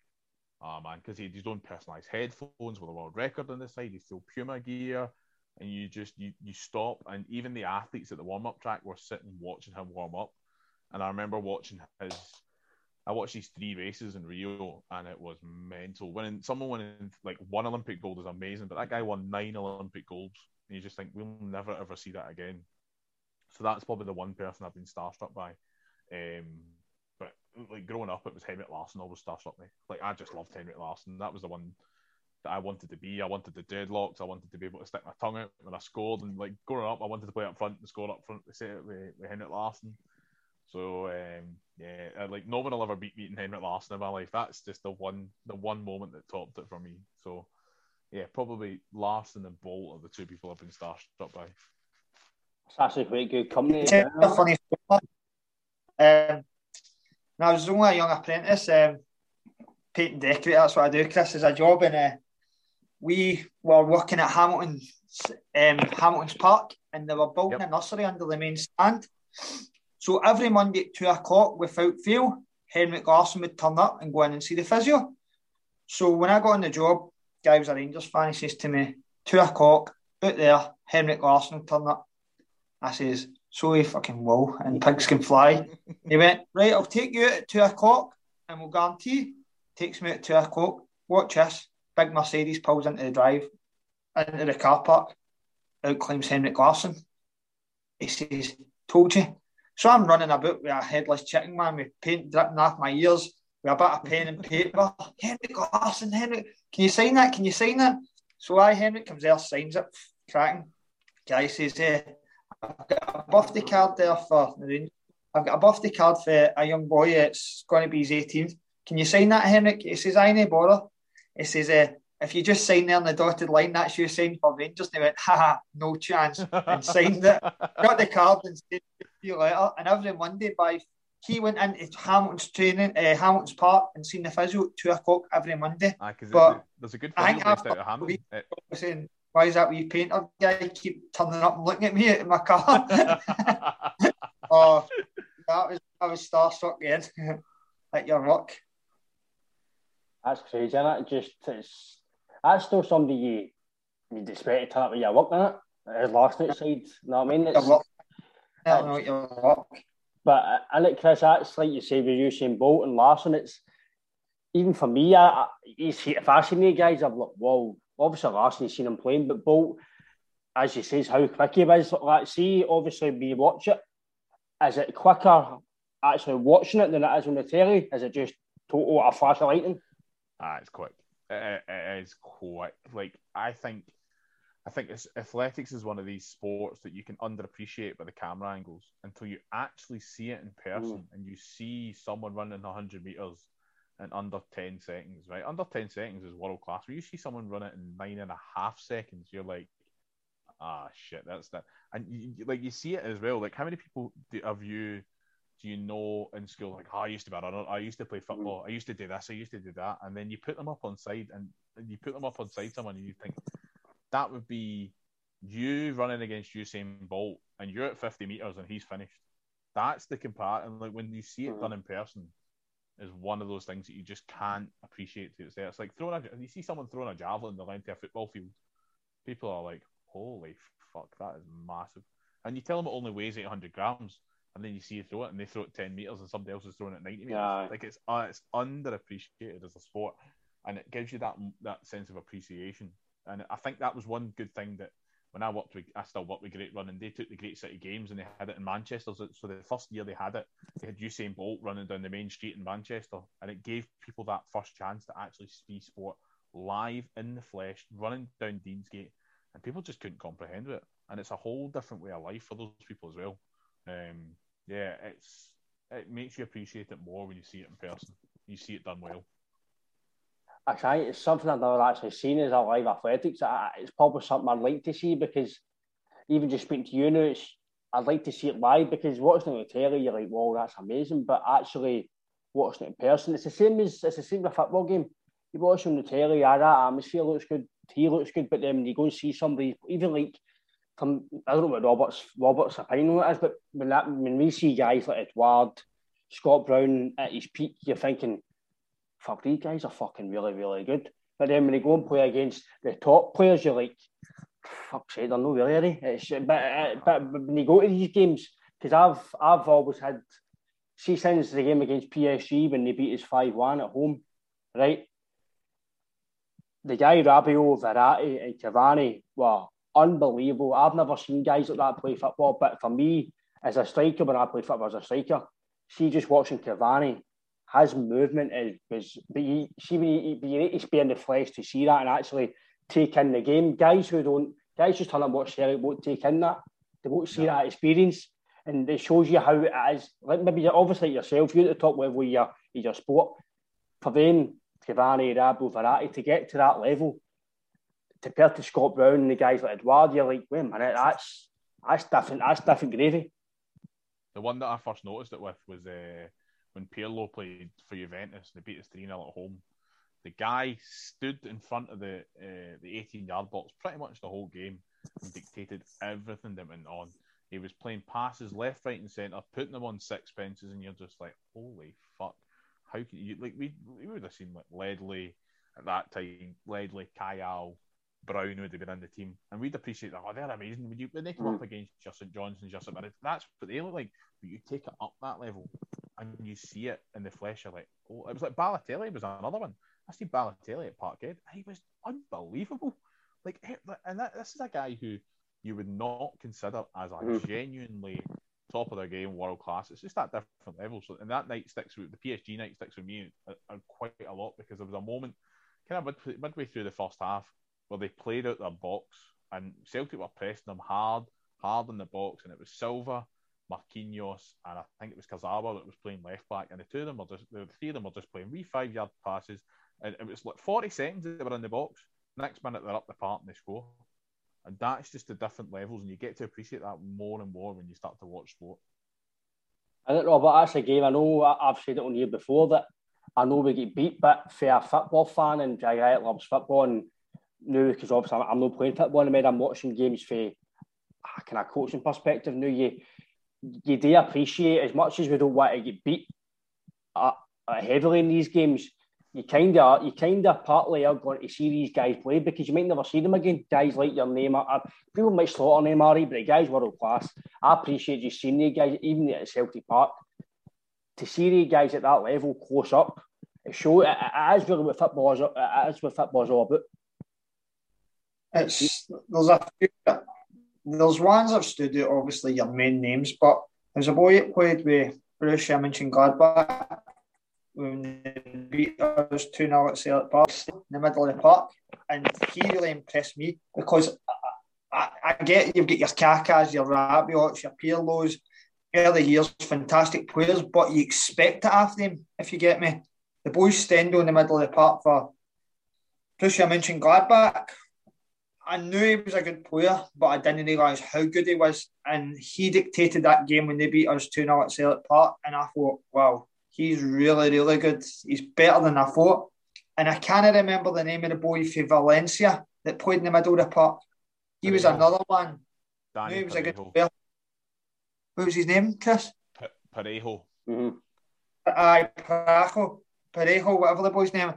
oh man, because he had his own personalized headphones with a world record on the side. He's still Puma gear, and you just you you stop, and even the athletes at the warm up track were sitting watching him warm up. And I remember watching his. I watched these three races in Rio, and it was mental. Winning someone winning like one Olympic gold is amazing, but that guy won nine Olympic golds and you just think we'll never ever see that again. So that's probably the one person I've been starstruck by. Um, but like growing up, it was Henrik Larsson always starstruck me. Like I just loved Henrik Larsson. That was the one that I wanted to be. I wanted the deadlocks. I wanted to be able to stick my tongue out when I scored. And like growing up, I wanted to play up front and score up front with, with, with Henrik Larsson. So um, yeah, like no one will ever beat meeting Henrik Larsson in my life. That's just the one, the one moment that topped it for me. So yeah, probably Larsson and the Bolt are the two people I've been starstruck by. It's actually quite good company. It's a funny story. Um, I was only a young apprentice, um, paint and decorate. That's what I do. Chris is a job, and uh, we were working at Hamilton, um, Hamilton's Park, and they were building yep. a nursery under the main stand. So every Monday at two o'clock, without fail, Henrik Larsson would turn up and go in and see the physio. So when I got on the job, guy was a Rangers fan. He says to me, two o'clock, out there, Henrik Larsson turn up. I says, so he fucking will, and pigs can fly. he went, right, I'll take you at two o'clock, and we'll guarantee. Takes me at two o'clock. Watch this. Big Mercedes pulls into the drive, into the car park. Out climbs Henrik Larsson. He says, told you. So I'm running about with a headless chicken man with paint dripping off my ears with a bit of pen and paper. Henrik, can you sign that? Can you sign that? So I, Henrik comes there, signs it, cracking. Guy says, hey, I've got a birthday card there for I've got a birthday card for a young boy. It's going to be his 18th. Can you sign that, Henrik? He says, I no bother. He says, uh, if you just sign there on the dotted line, that's you signing for Rangers. And he went, ha, no chance. And signed it. Got the card and said, see you later. And every Monday by he went into Hamilton's training, uh, Hamilton's Park, and seen the physio at two o'clock every Monday. Aye, but there's a good physio based out of Hamilton. saying, why is that wee painter guy keep turning up and looking at me in my car? oh, that was I was starstruck again at your work. That's crazy, isn't it? Just it's that's still somebody you you'd expect to turn up with your work, isn't it? His last night side, you know what I mean? It's, I don't know what your work. But I like Chris, that's like you say with Usain Bolt and Larsson, it's even for me, I, I, he's fascinating guys. I've like, whoa, obviously Larsson, you've seen him playing, but Bolt, as you say, is how quick he is. Like, see, obviously, we watch it. Is it quicker actually watching it than it is on the telly? Is it just total a flash of lightning? Ah, it's quick. It, it is quite Like I think, I think athletics is one of these sports that you can underappreciate by the camera angles until you actually see it in person mm. and you see someone running hundred meters in under 10 seconds, right? Under 10 seconds is world class. When you see someone run it in nine and a half seconds, you're like, ah, shit, that's that. And you, like you see it as well. Like, how many people do, have you do you know in school? Like, oh, I used to be a runner. I used to play mm-hmm. football. I used to do this. I used to do that. And then you put them up on side, and, and you put them up on side someone, and you think that would be you running against Usain Bolt, and you're at 50 meters, and he's finished. That's the comparison. Like when you see it mm-hmm. done in person, is one of those things that you just can't appreciate to its there. It's like throwing a you see someone throwing a javelin the length of a football field. People are like, holy fuck, that is massive. And you tell them it only weighs 800 grams, and then you see you throw it, and they throw it 10 meters, and somebody else is throwing it 90 meters. Yeah. Like it's uh, it's underappreciated as a sport, and it gives you that that sense of appreciation. And I think that was one good thing that when I worked with, I still worked with Great Run, and they took the Great City Games and they had it in Manchester. So, so the first year they had it, they had Usain Bolt running down the main street in Manchester, and it gave people that first chance to actually see sport live in the flesh, running down Deansgate, and people just couldn't comprehend it. And it's a whole different way of life for those people as well. Um, yeah, it's it makes you appreciate it more when you see it in person. You see it done well. Actually, it's something I've never actually seen as a live athletics. It's probably something I'd like to see because even just speaking to you now, it's, I'd like to see it live because watching it on the telly, you're like, "Wow, that's amazing!" But actually watching it in person, it's the same as it's the same with a football game. You watch on the telly, yeah, that atmosphere looks good, he looks good, but then when you go and see somebody, even like I don't know what Robert's Robert's opinion on it is, but when that when we see guys like Edouard, Scott Brown at his peak, you're thinking fuck, these guys are fucking really, really good. But then when they go and play against the top players, you're like, fuck sake, they're not really, they? It's, but, uh, but when you go to these games, because I've I've always had, see since the game against PSG when they beat us 5 1 at home, right? The guy Rabiot, Verratti, and Cavani were unbelievable. I've never seen guys like that play football, but for me, as a striker, when I play football as a striker, see just watching Cavani his movement is was but you see when you, you need to be in the flesh to see that and actually take in the game. Guys who don't guys just turn and watch Celtic won't take in that. They won't see that experience. And it shows you how it is. Like maybe obviously yourself, you're at the top level of your, your sport. For them, Cavani, Rabiot, Verratti, to get to that level, compared to Scott Brown and the guys like Edouard, you're like, wait a minute, that's that's different. That's different gravy. The one that I first noticed it with was uh, when Pirlo played for Juventus, and they beat us 3 0 at home. The guy stood in front of the uh, the 18 yard box pretty much the whole game and dictated everything that went on. He was playing passes left, right, and centre, putting them on sixpences, and you're just like, holy fuck! How can you like we we would have seen like Ledley at that time, Ledley, Kayal, Brown would have been in the team, and we'd appreciate that. Oh, they're amazing. When you when they come mm. up against Justin Johnson, Justin Barrett, that's what they look like. But you take it up that level, and you see it in the flesh. You're like, oh, it was like Balotelli was another one. I see Balotelli at Parkhead. He was unbelievable. Like, and that, this is a guy who you would not consider as a mm. genuinely top of their game, world class. It's just that different level. So, and that night sticks with the PSG night sticks with me uh, uh, quite a lot because there was a moment, kind of midway, midway through the first half, where they played out their box and Celtic were pressing them hard, hard in the box, and it was Silva, Marquinhos, and I think it was Kurzawa that was playing left back, and the two of them were just the three of them were just playing wee five yard passes, and it was like forty seconds they were in the box. Next minute they're up the park and they score, and that's just the different levels, and you get to appreciate that more and more when you start to watch sport. I don't know, but that's a game. I know I've said it on here before that I know we get beat, but for a football fan and that loves football and now because obviously I'm, I'm not playing football anymore. I'm watching games for a kind of coaching perspective. Now you you do appreciate as much as we don't want to get beat uh, uh, heavily in these games. You kind of you kind of partly are going to see these guys play because you might never see them again. Guys like your name, uh, people might slaughter Neymar, but the guys world class. I appreciate you seeing these guys even at Celtic Park. To see these guys at that level close up, it shows it, it is really what football is. It is what football is all about. It's there's a few, there's ones I've stood out, obviously your main names, but there's a boy that played with Borussia Mönchengladbach when they beat us 2 0 at Celtic Park in the middle of the park. And he really impressed me because I, I, I get you've got your Kakas, your Rabiots, your Pirlos, early years, fantastic players, but you expect it after them, if you get me. The boys Stindl in the middle of the park for Borussia Mönchengladbach. I knew he was a good player, but I didn't realise how good he was. And he dictated that game when they beat us 2 0 at Celtic Park. And I thought, wow, he's really, really good. He's better than I thought. And I can't remember the name of the boy for Valencia that played in the middle of the park. He was another one. Danny he was a good player. What was his name, Chris? P- Parejo. Mhm. Aye, Parejo, Parejo, whatever the boy's name.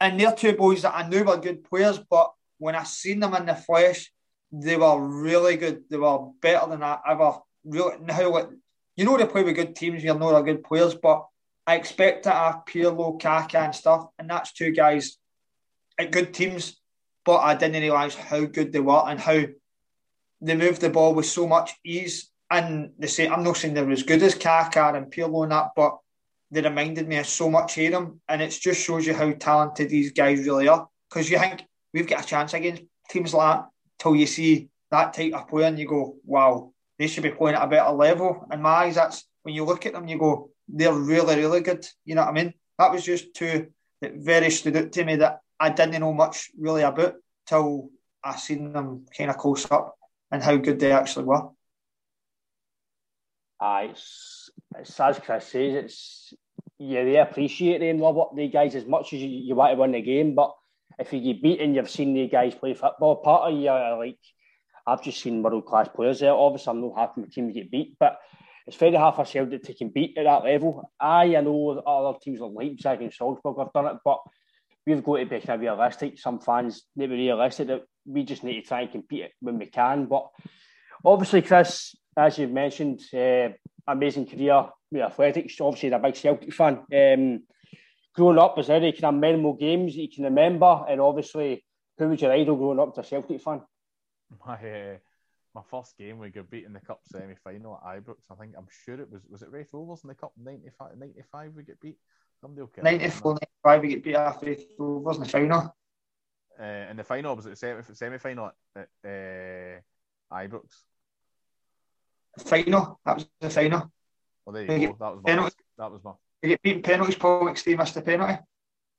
And they're two boys that I knew were good players, but when I seen them in the flesh, they were really good. They were better than I ever really. Now, like, you know, they play with good teams, you know they're good players, but I expect to have Pirlo, Kaka, and stuff, and that's two guys at good teams. But I didn't realise how good they were and how they moved the ball with so much ease. And they say, I'm not saying they're as good as Kaka and Pirlo and that, but they reminded me of so much of them. And it just shows you how talented these guys really are. Because you think we've got a chance against teams like that till you see that type of player and you go, wow, they should be playing at a better level. In my eyes, that's when you look at them, you go, they're really, really good. You know what I mean? That was just two that very stood out to me that I didn't know much really about till I seen them kind of close up and how good they actually were. Aye, it's, it's as Chris says, it's yeah, they appreciate them, love what the guys as much as you, you want to win the game. But if you get beaten, you've seen the guys play football. Part of you like, I've just seen world class players there. Obviously, I'm not happy my team get beat, but it's very hard for Celtic to can beat at that level. Aye, I know other teams like Leipzig and Salzburg have done it, but we've got to be kind of realistic. Some fans need to be realistic that we just need to try and compete when we can. But obviously, Chris, as you've mentioned, uh, amazing career with athletics. Obviously, a big Celtic fan. Um, growing up, was there any kind of memorable games that you can remember? And obviously, who was your idol growing up as a Celtic fan? My uh, my first game we got beat in the cup semi final at Ibrox. I think I'm sure it was was it Raith Rovers in the cup 95, 95 we get beat. Somebody will correct me on that. 94 95, we get beat after Rovers in the final. Uh, in the final was it the semi final at, at uh, Ibrox? Final, that was the final. Well, there Yeah, you go. That was my that was my We get beaten penalties, Paul McStay missed the penalty.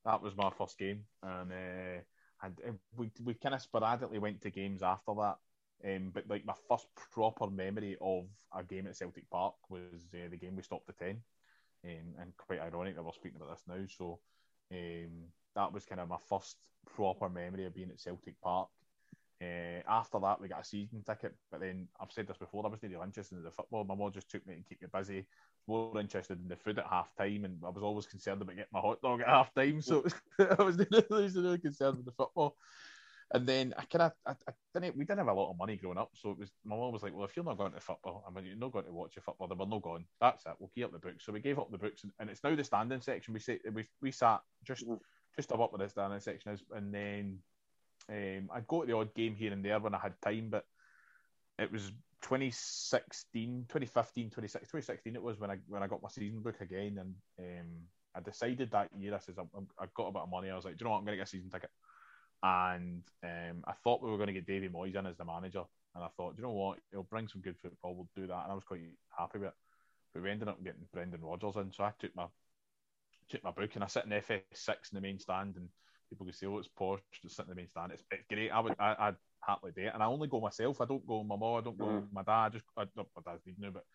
that was my first game, and uh, and we we kind of sporadically went to games after that. Um, but like my first proper memory of a game at Celtic Park was uh, the game we stopped to ten, um, and quite ironic that we're speaking about this now. So um, that was kind of my first proper memory of being at Celtic Park. Uh, after that, we got a season ticket, but then I've said this before. I wasn't really interested in the football. My mum just took me to keep me busy. More interested in the food at half time, and I was always concerned about getting my hot dog at half time. So I was really, concerned with the football. And then I kind of, I, I didn't, we didn't have a lot of money growing up, so it was my mum was like, "Well, if you're not going to football, I mean, you're not going to watch your football, then we're not going. That's it. We'll keep up the books." So we gave up the books, and, and it's now the standing section. We say we we sat just just above where the standing section is, and then um, I'd go to the odd game here and there when I had time, but it was 2016, 2015, 2016, 2016 it was when I when I got my season book again, and um, I decided that year I says I'm- I've got a bit of money. I was like, do you know what? I'm going to get a season ticket, and um, I thought we were going to get Davy Moyes in as the manager, and I thought, do you know what? He'll bring some good football. We'll do that, and I was quite happy with it. But we ended up getting Brendan Rodgers in, so I took my took my book and I sit in FS6 in the main stand, and people can say, "Oh, it's posh." Just sit in the main stand. It's, it's great. I would, I, I'd happily do it, and I only go myself. I don't go with my mum. I don't go with my dad. I just, I, my dad's leaving now, but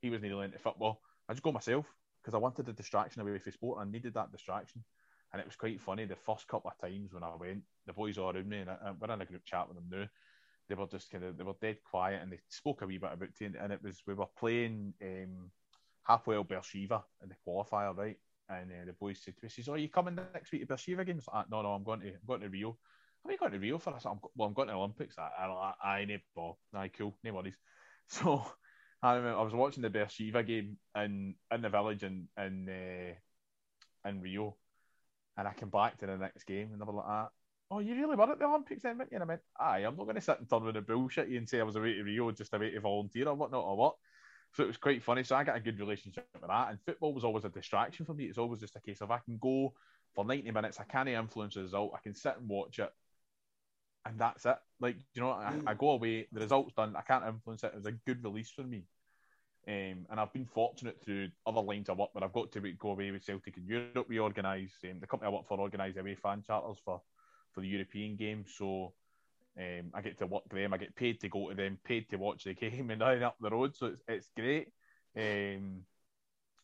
he was nearly into football. I just go myself because I wanted the distraction away from sport. and I needed that distraction, and it was quite funny. The first couple of times when I went, the boys all around me, and I, we're in a group chat with them now. They were just kind of, they were dead quiet, and they spoke a wee bit about it. And it was, we were playing um, Hapoel Beersheba in the qualifier, right? And uh, the boys said to me, "says, oh, are you coming next week to Beersheba games?" I was like, no, no, I'm going to, I'm going to Rio. Are you going to Rio for us? I'm, well, I'm going to Olympics. I, I, I, I no ball. Cool, no worries. So I remember I was watching the Beersheba game in in the village in in uh, in Rio, and I came back to the next game and they were like, ah, "Oh, you really were at the Olympics then, weren't you?" And I went, "Aye, I'm not going to sit and turn with the bullshit you and say I was away to Rio just away to volunteer or whatnot or what." So it was quite funny. So I got a good relationship with that. And football was always a distraction for me. It's always just a case of I can go for 90 minutes, I can't influence the result, I can sit and watch it, and that's it. Like, you know, I, I go away, the result's done, I can't influence it. It was a good release for me. Um, and I've been fortunate through other lines of work where I've got to go away with Celtic in Europe. We organise, um, the company I work for organise away fan charters for, for the European game. So um, I get to work with them. I get paid to go to them, paid to watch the game, and down up the road. So it's, it's great. Um,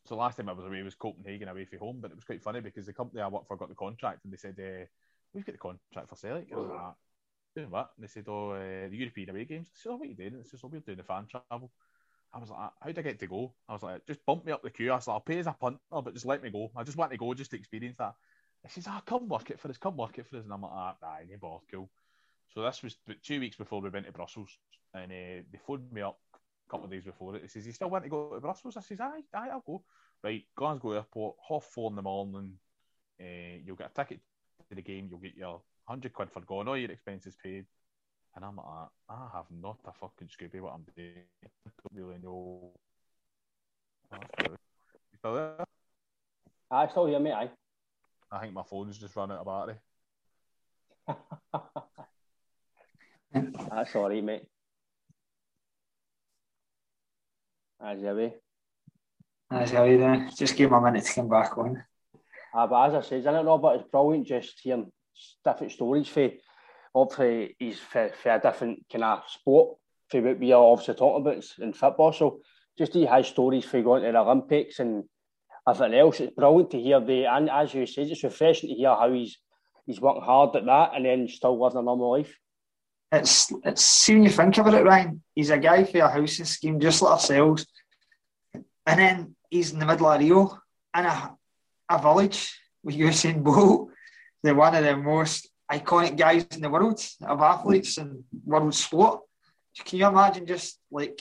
so last time I was away was Copenhagen away from home, but it was quite funny because the company I work for got the contract, and they said, uh, "We've got the contract for Celtic." "Doing what?" And they said, "Oh, uh, the European away games." I said, "Oh, what are you doing?" It's just, "Oh, we're doing the fan travel." I was like, "How would I get to go?" I was like, "Just bump me up the queue." I was like, "I'll pay as a punter, but just let me go. I just want to go just to experience that." He says, "Ah, come work it for us. Come work it for us." And I'm like, "Ah, nah, ain't bother, cool." So this was two weeks before we went to Brussels, and uh, they phoned me up a couple of days before it. He says, "You still want to go to Brussels?" I says, "Aye, aye, I'll go." Right, Glasgow Airport, half four in the morning. Uh, you'll get a ticket to the game. You'll get your hundred quid for going, all your expenses paid. And I'm like, I have not a fucking Scooby what I'm doing. I don't really know. You still there? I still hear me, aye. I think my phone's just run out of battery. That's all right, mate. As you way. That's how you doing. Just give him a minute to come back on. Ah, but as I said, I don't know, but It's brilliant just hearing different stories for obviously he's for, for a different kind of sport for what we are obviously talking about in football. So just he has stories for going to the Olympics and everything else. It's brilliant to hear the and as you said, it's refreshing to hear how he's he's working hard at that and then still living a normal life. It's it's see when you think about it, Ryan. He's a guy for a housing scheme just like ourselves, and then he's in the middle of Rio in a, a village with Usain Bolt, the one of the most iconic guys in the world of athletes and world sport. Can you imagine just like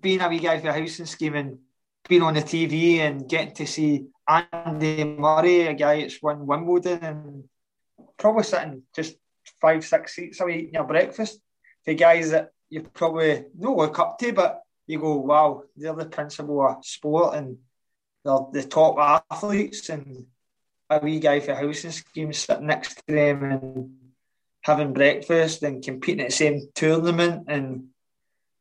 being a wee guy for a housing scheme and being on the TV and getting to see Andy Murray, a guy that's won Wimbledon, and probably sitting just five, six seats away eating your breakfast. The guys that you probably don't look up to, but you go, wow, they're the principal of sport and they're the top athletes. And a wee guy for housing scheme sitting next to them and having breakfast and competing at the same tournament and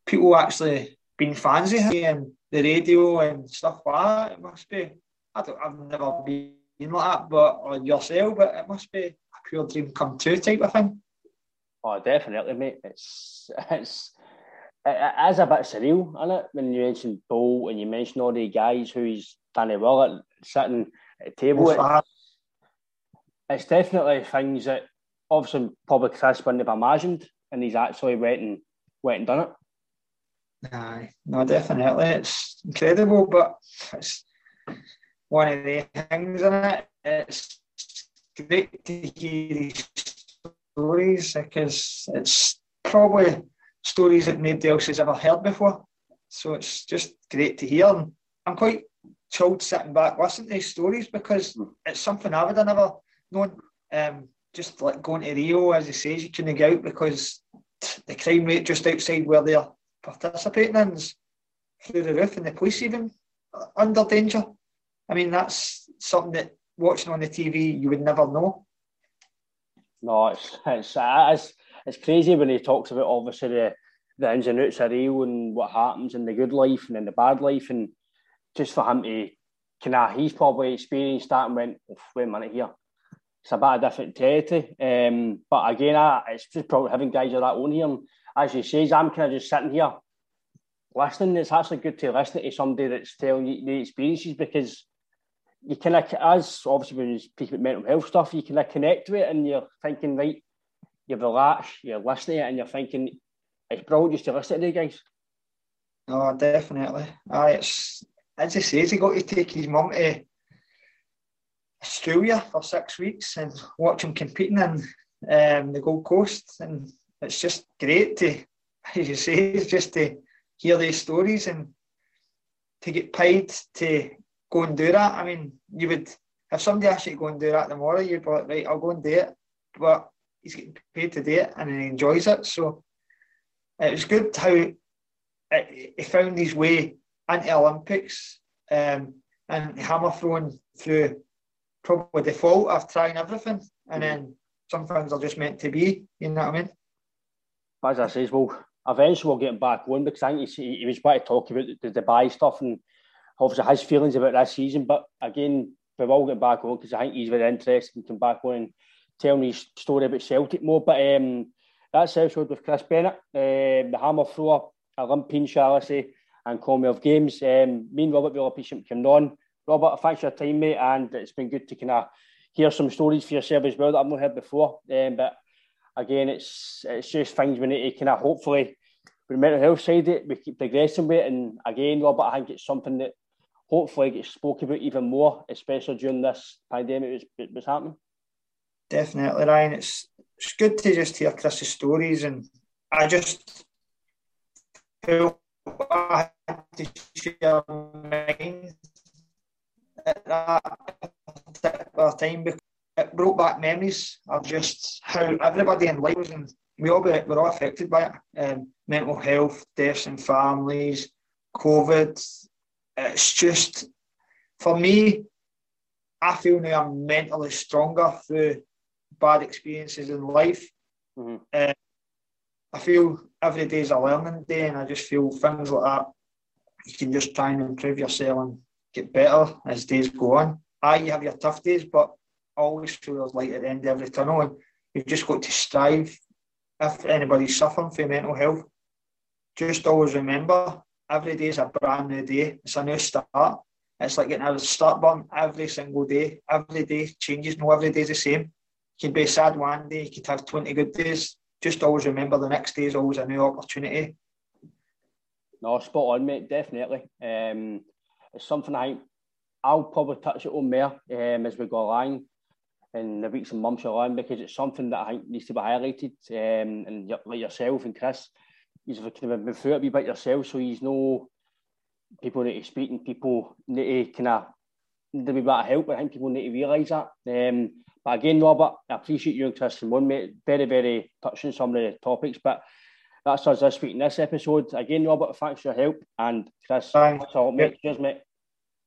people actually being fans of him and the radio and stuff like that. It must be, I don't, I've never been like that, but or yourself, but it must be a pure dream come true type of thing. Oh, definitely, mate. It's it's it is a bit surreal, isn't it? When you mentioned Bolt and you mentioned all the guys who's done well at sitting at the table. It's definitely things that obviously probably Chris wouldn't have imagined, and he's actually went and went and done it. Aye, no, definitely, it's incredible, but it's one of the things in it. It's great to hear these stories because it's probably stories that nobody else has ever heard before. So it's just great to hear. I'm quite chilled sitting back listening to these stories because it's something I would have never known. Um, just like going to Rio, as he says, you couldn't get out because the crime rate just outside where they're participating in is through the roof, and the police even under danger. I mean, that's something that watching on the TV you would never know. No, it's it's it's, it's crazy when he talks about obviously the the ins and outs of Rio and what happens in the good life and in the bad life, and just for him to kind of he's probably experienced that and went, wait a minute here, it's a bit of different territory. Um, but again, I, it's just probably having guys of that own here. And as you say, I'm kind of just sitting here listening. It's actually good to listen to somebody that's telling you the experiences because you kind of, as obviously when you speak about mental health stuff, you kind of connect to it and you're thinking, right, you're relaxed, you're listening and you're thinking, it's brilliant just to listen to the guys. No, definitely. Aye, it's as he says, he got to take his mum to Australia for six weeks and watch him competing in um, the Gold Coast, and it's just great to, as you say, just to hear these stories and to get paid to go and do that. I mean, you would if somebody asked you to go and do that tomorrow, you'd be like, right, I'll go and do it. But he's getting paid to do it and he enjoys it. So it was good how he found his way into Olympics um, and hammer throwing through probably default of trying everything, and then some things are just meant to be. You know what I mean? As I says, well, eventually we'll get him back on because I think he, he was about to talk about the, Dubai stuff and obviously his feelings about this season. But again, we will get back on because I think he's very interested in coming back on and telling his story about Celtic more. But um, that's episode with Chris Bennett, uh, the hammer thrower, Olympian, shall I say, and Commonwealth Games. Um, me and Robert really appreciate coming on. Robert, thanks for your time, mate, and it's been good to kind of hear some stories for yourself as well that I've not heard before. Um, but again, it's it's just things we need to kind of hopefully, with mental health side, it we keep progressing with. It. And again, Robert, I think it's something that hopefully gets spoken about even more, especially during this pandemic was, was happening. Definitely, Ryan. It's it's good to just hear Chris's stories, and I just feel I had to share mine at that particular time because it brought back memories of just how everybody in life was, and we all be, were all affected by it. Um, mental health, deaths in families, COVID. It's just for me. I feel now I'm mentally stronger through bad experiences in life. Mm-hmm. Uh, I feel every day is a learning day, and I just feel things like that. You can just try and improve yourself and get better as days go on. Aye, you have your tough days, but always feel there's light at the end of every tunnel, and you've just got to strive. If anybody's suffering from mental health, just always remember every day is a brand new day. It's a new start. It's like getting a start button every single day. Every day changes. No, every day is the same You can be a sad one day, you could have 20 good days. Just always remember the next day is always a new opportunity. No, spot on, mate, definitely. Um, it's something I I'll probably touch it on more um, as we go along in the weeks and months along because it's something that I think needs to be highlighted. Um, and like yourself and Chris, you've kind of been through it a wee bit yourself, so he's no people need to speak and people need to kind of need a bit of help. I think people need to realise that. Um, but again, Robert, I appreciate you and Chris one, mate. Very, very touching some of the topics. But that's us this week in this episode. Again, Robert, thanks for your help. And Chris, thanks all, mate. Cheers, mate.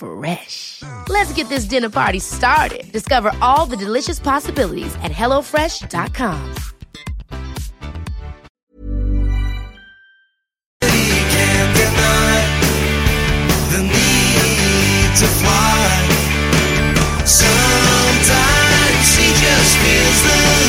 Fresh. Let's get this dinner party started. Discover all the delicious possibilities at HelloFresh.com. Sometimes he just feels the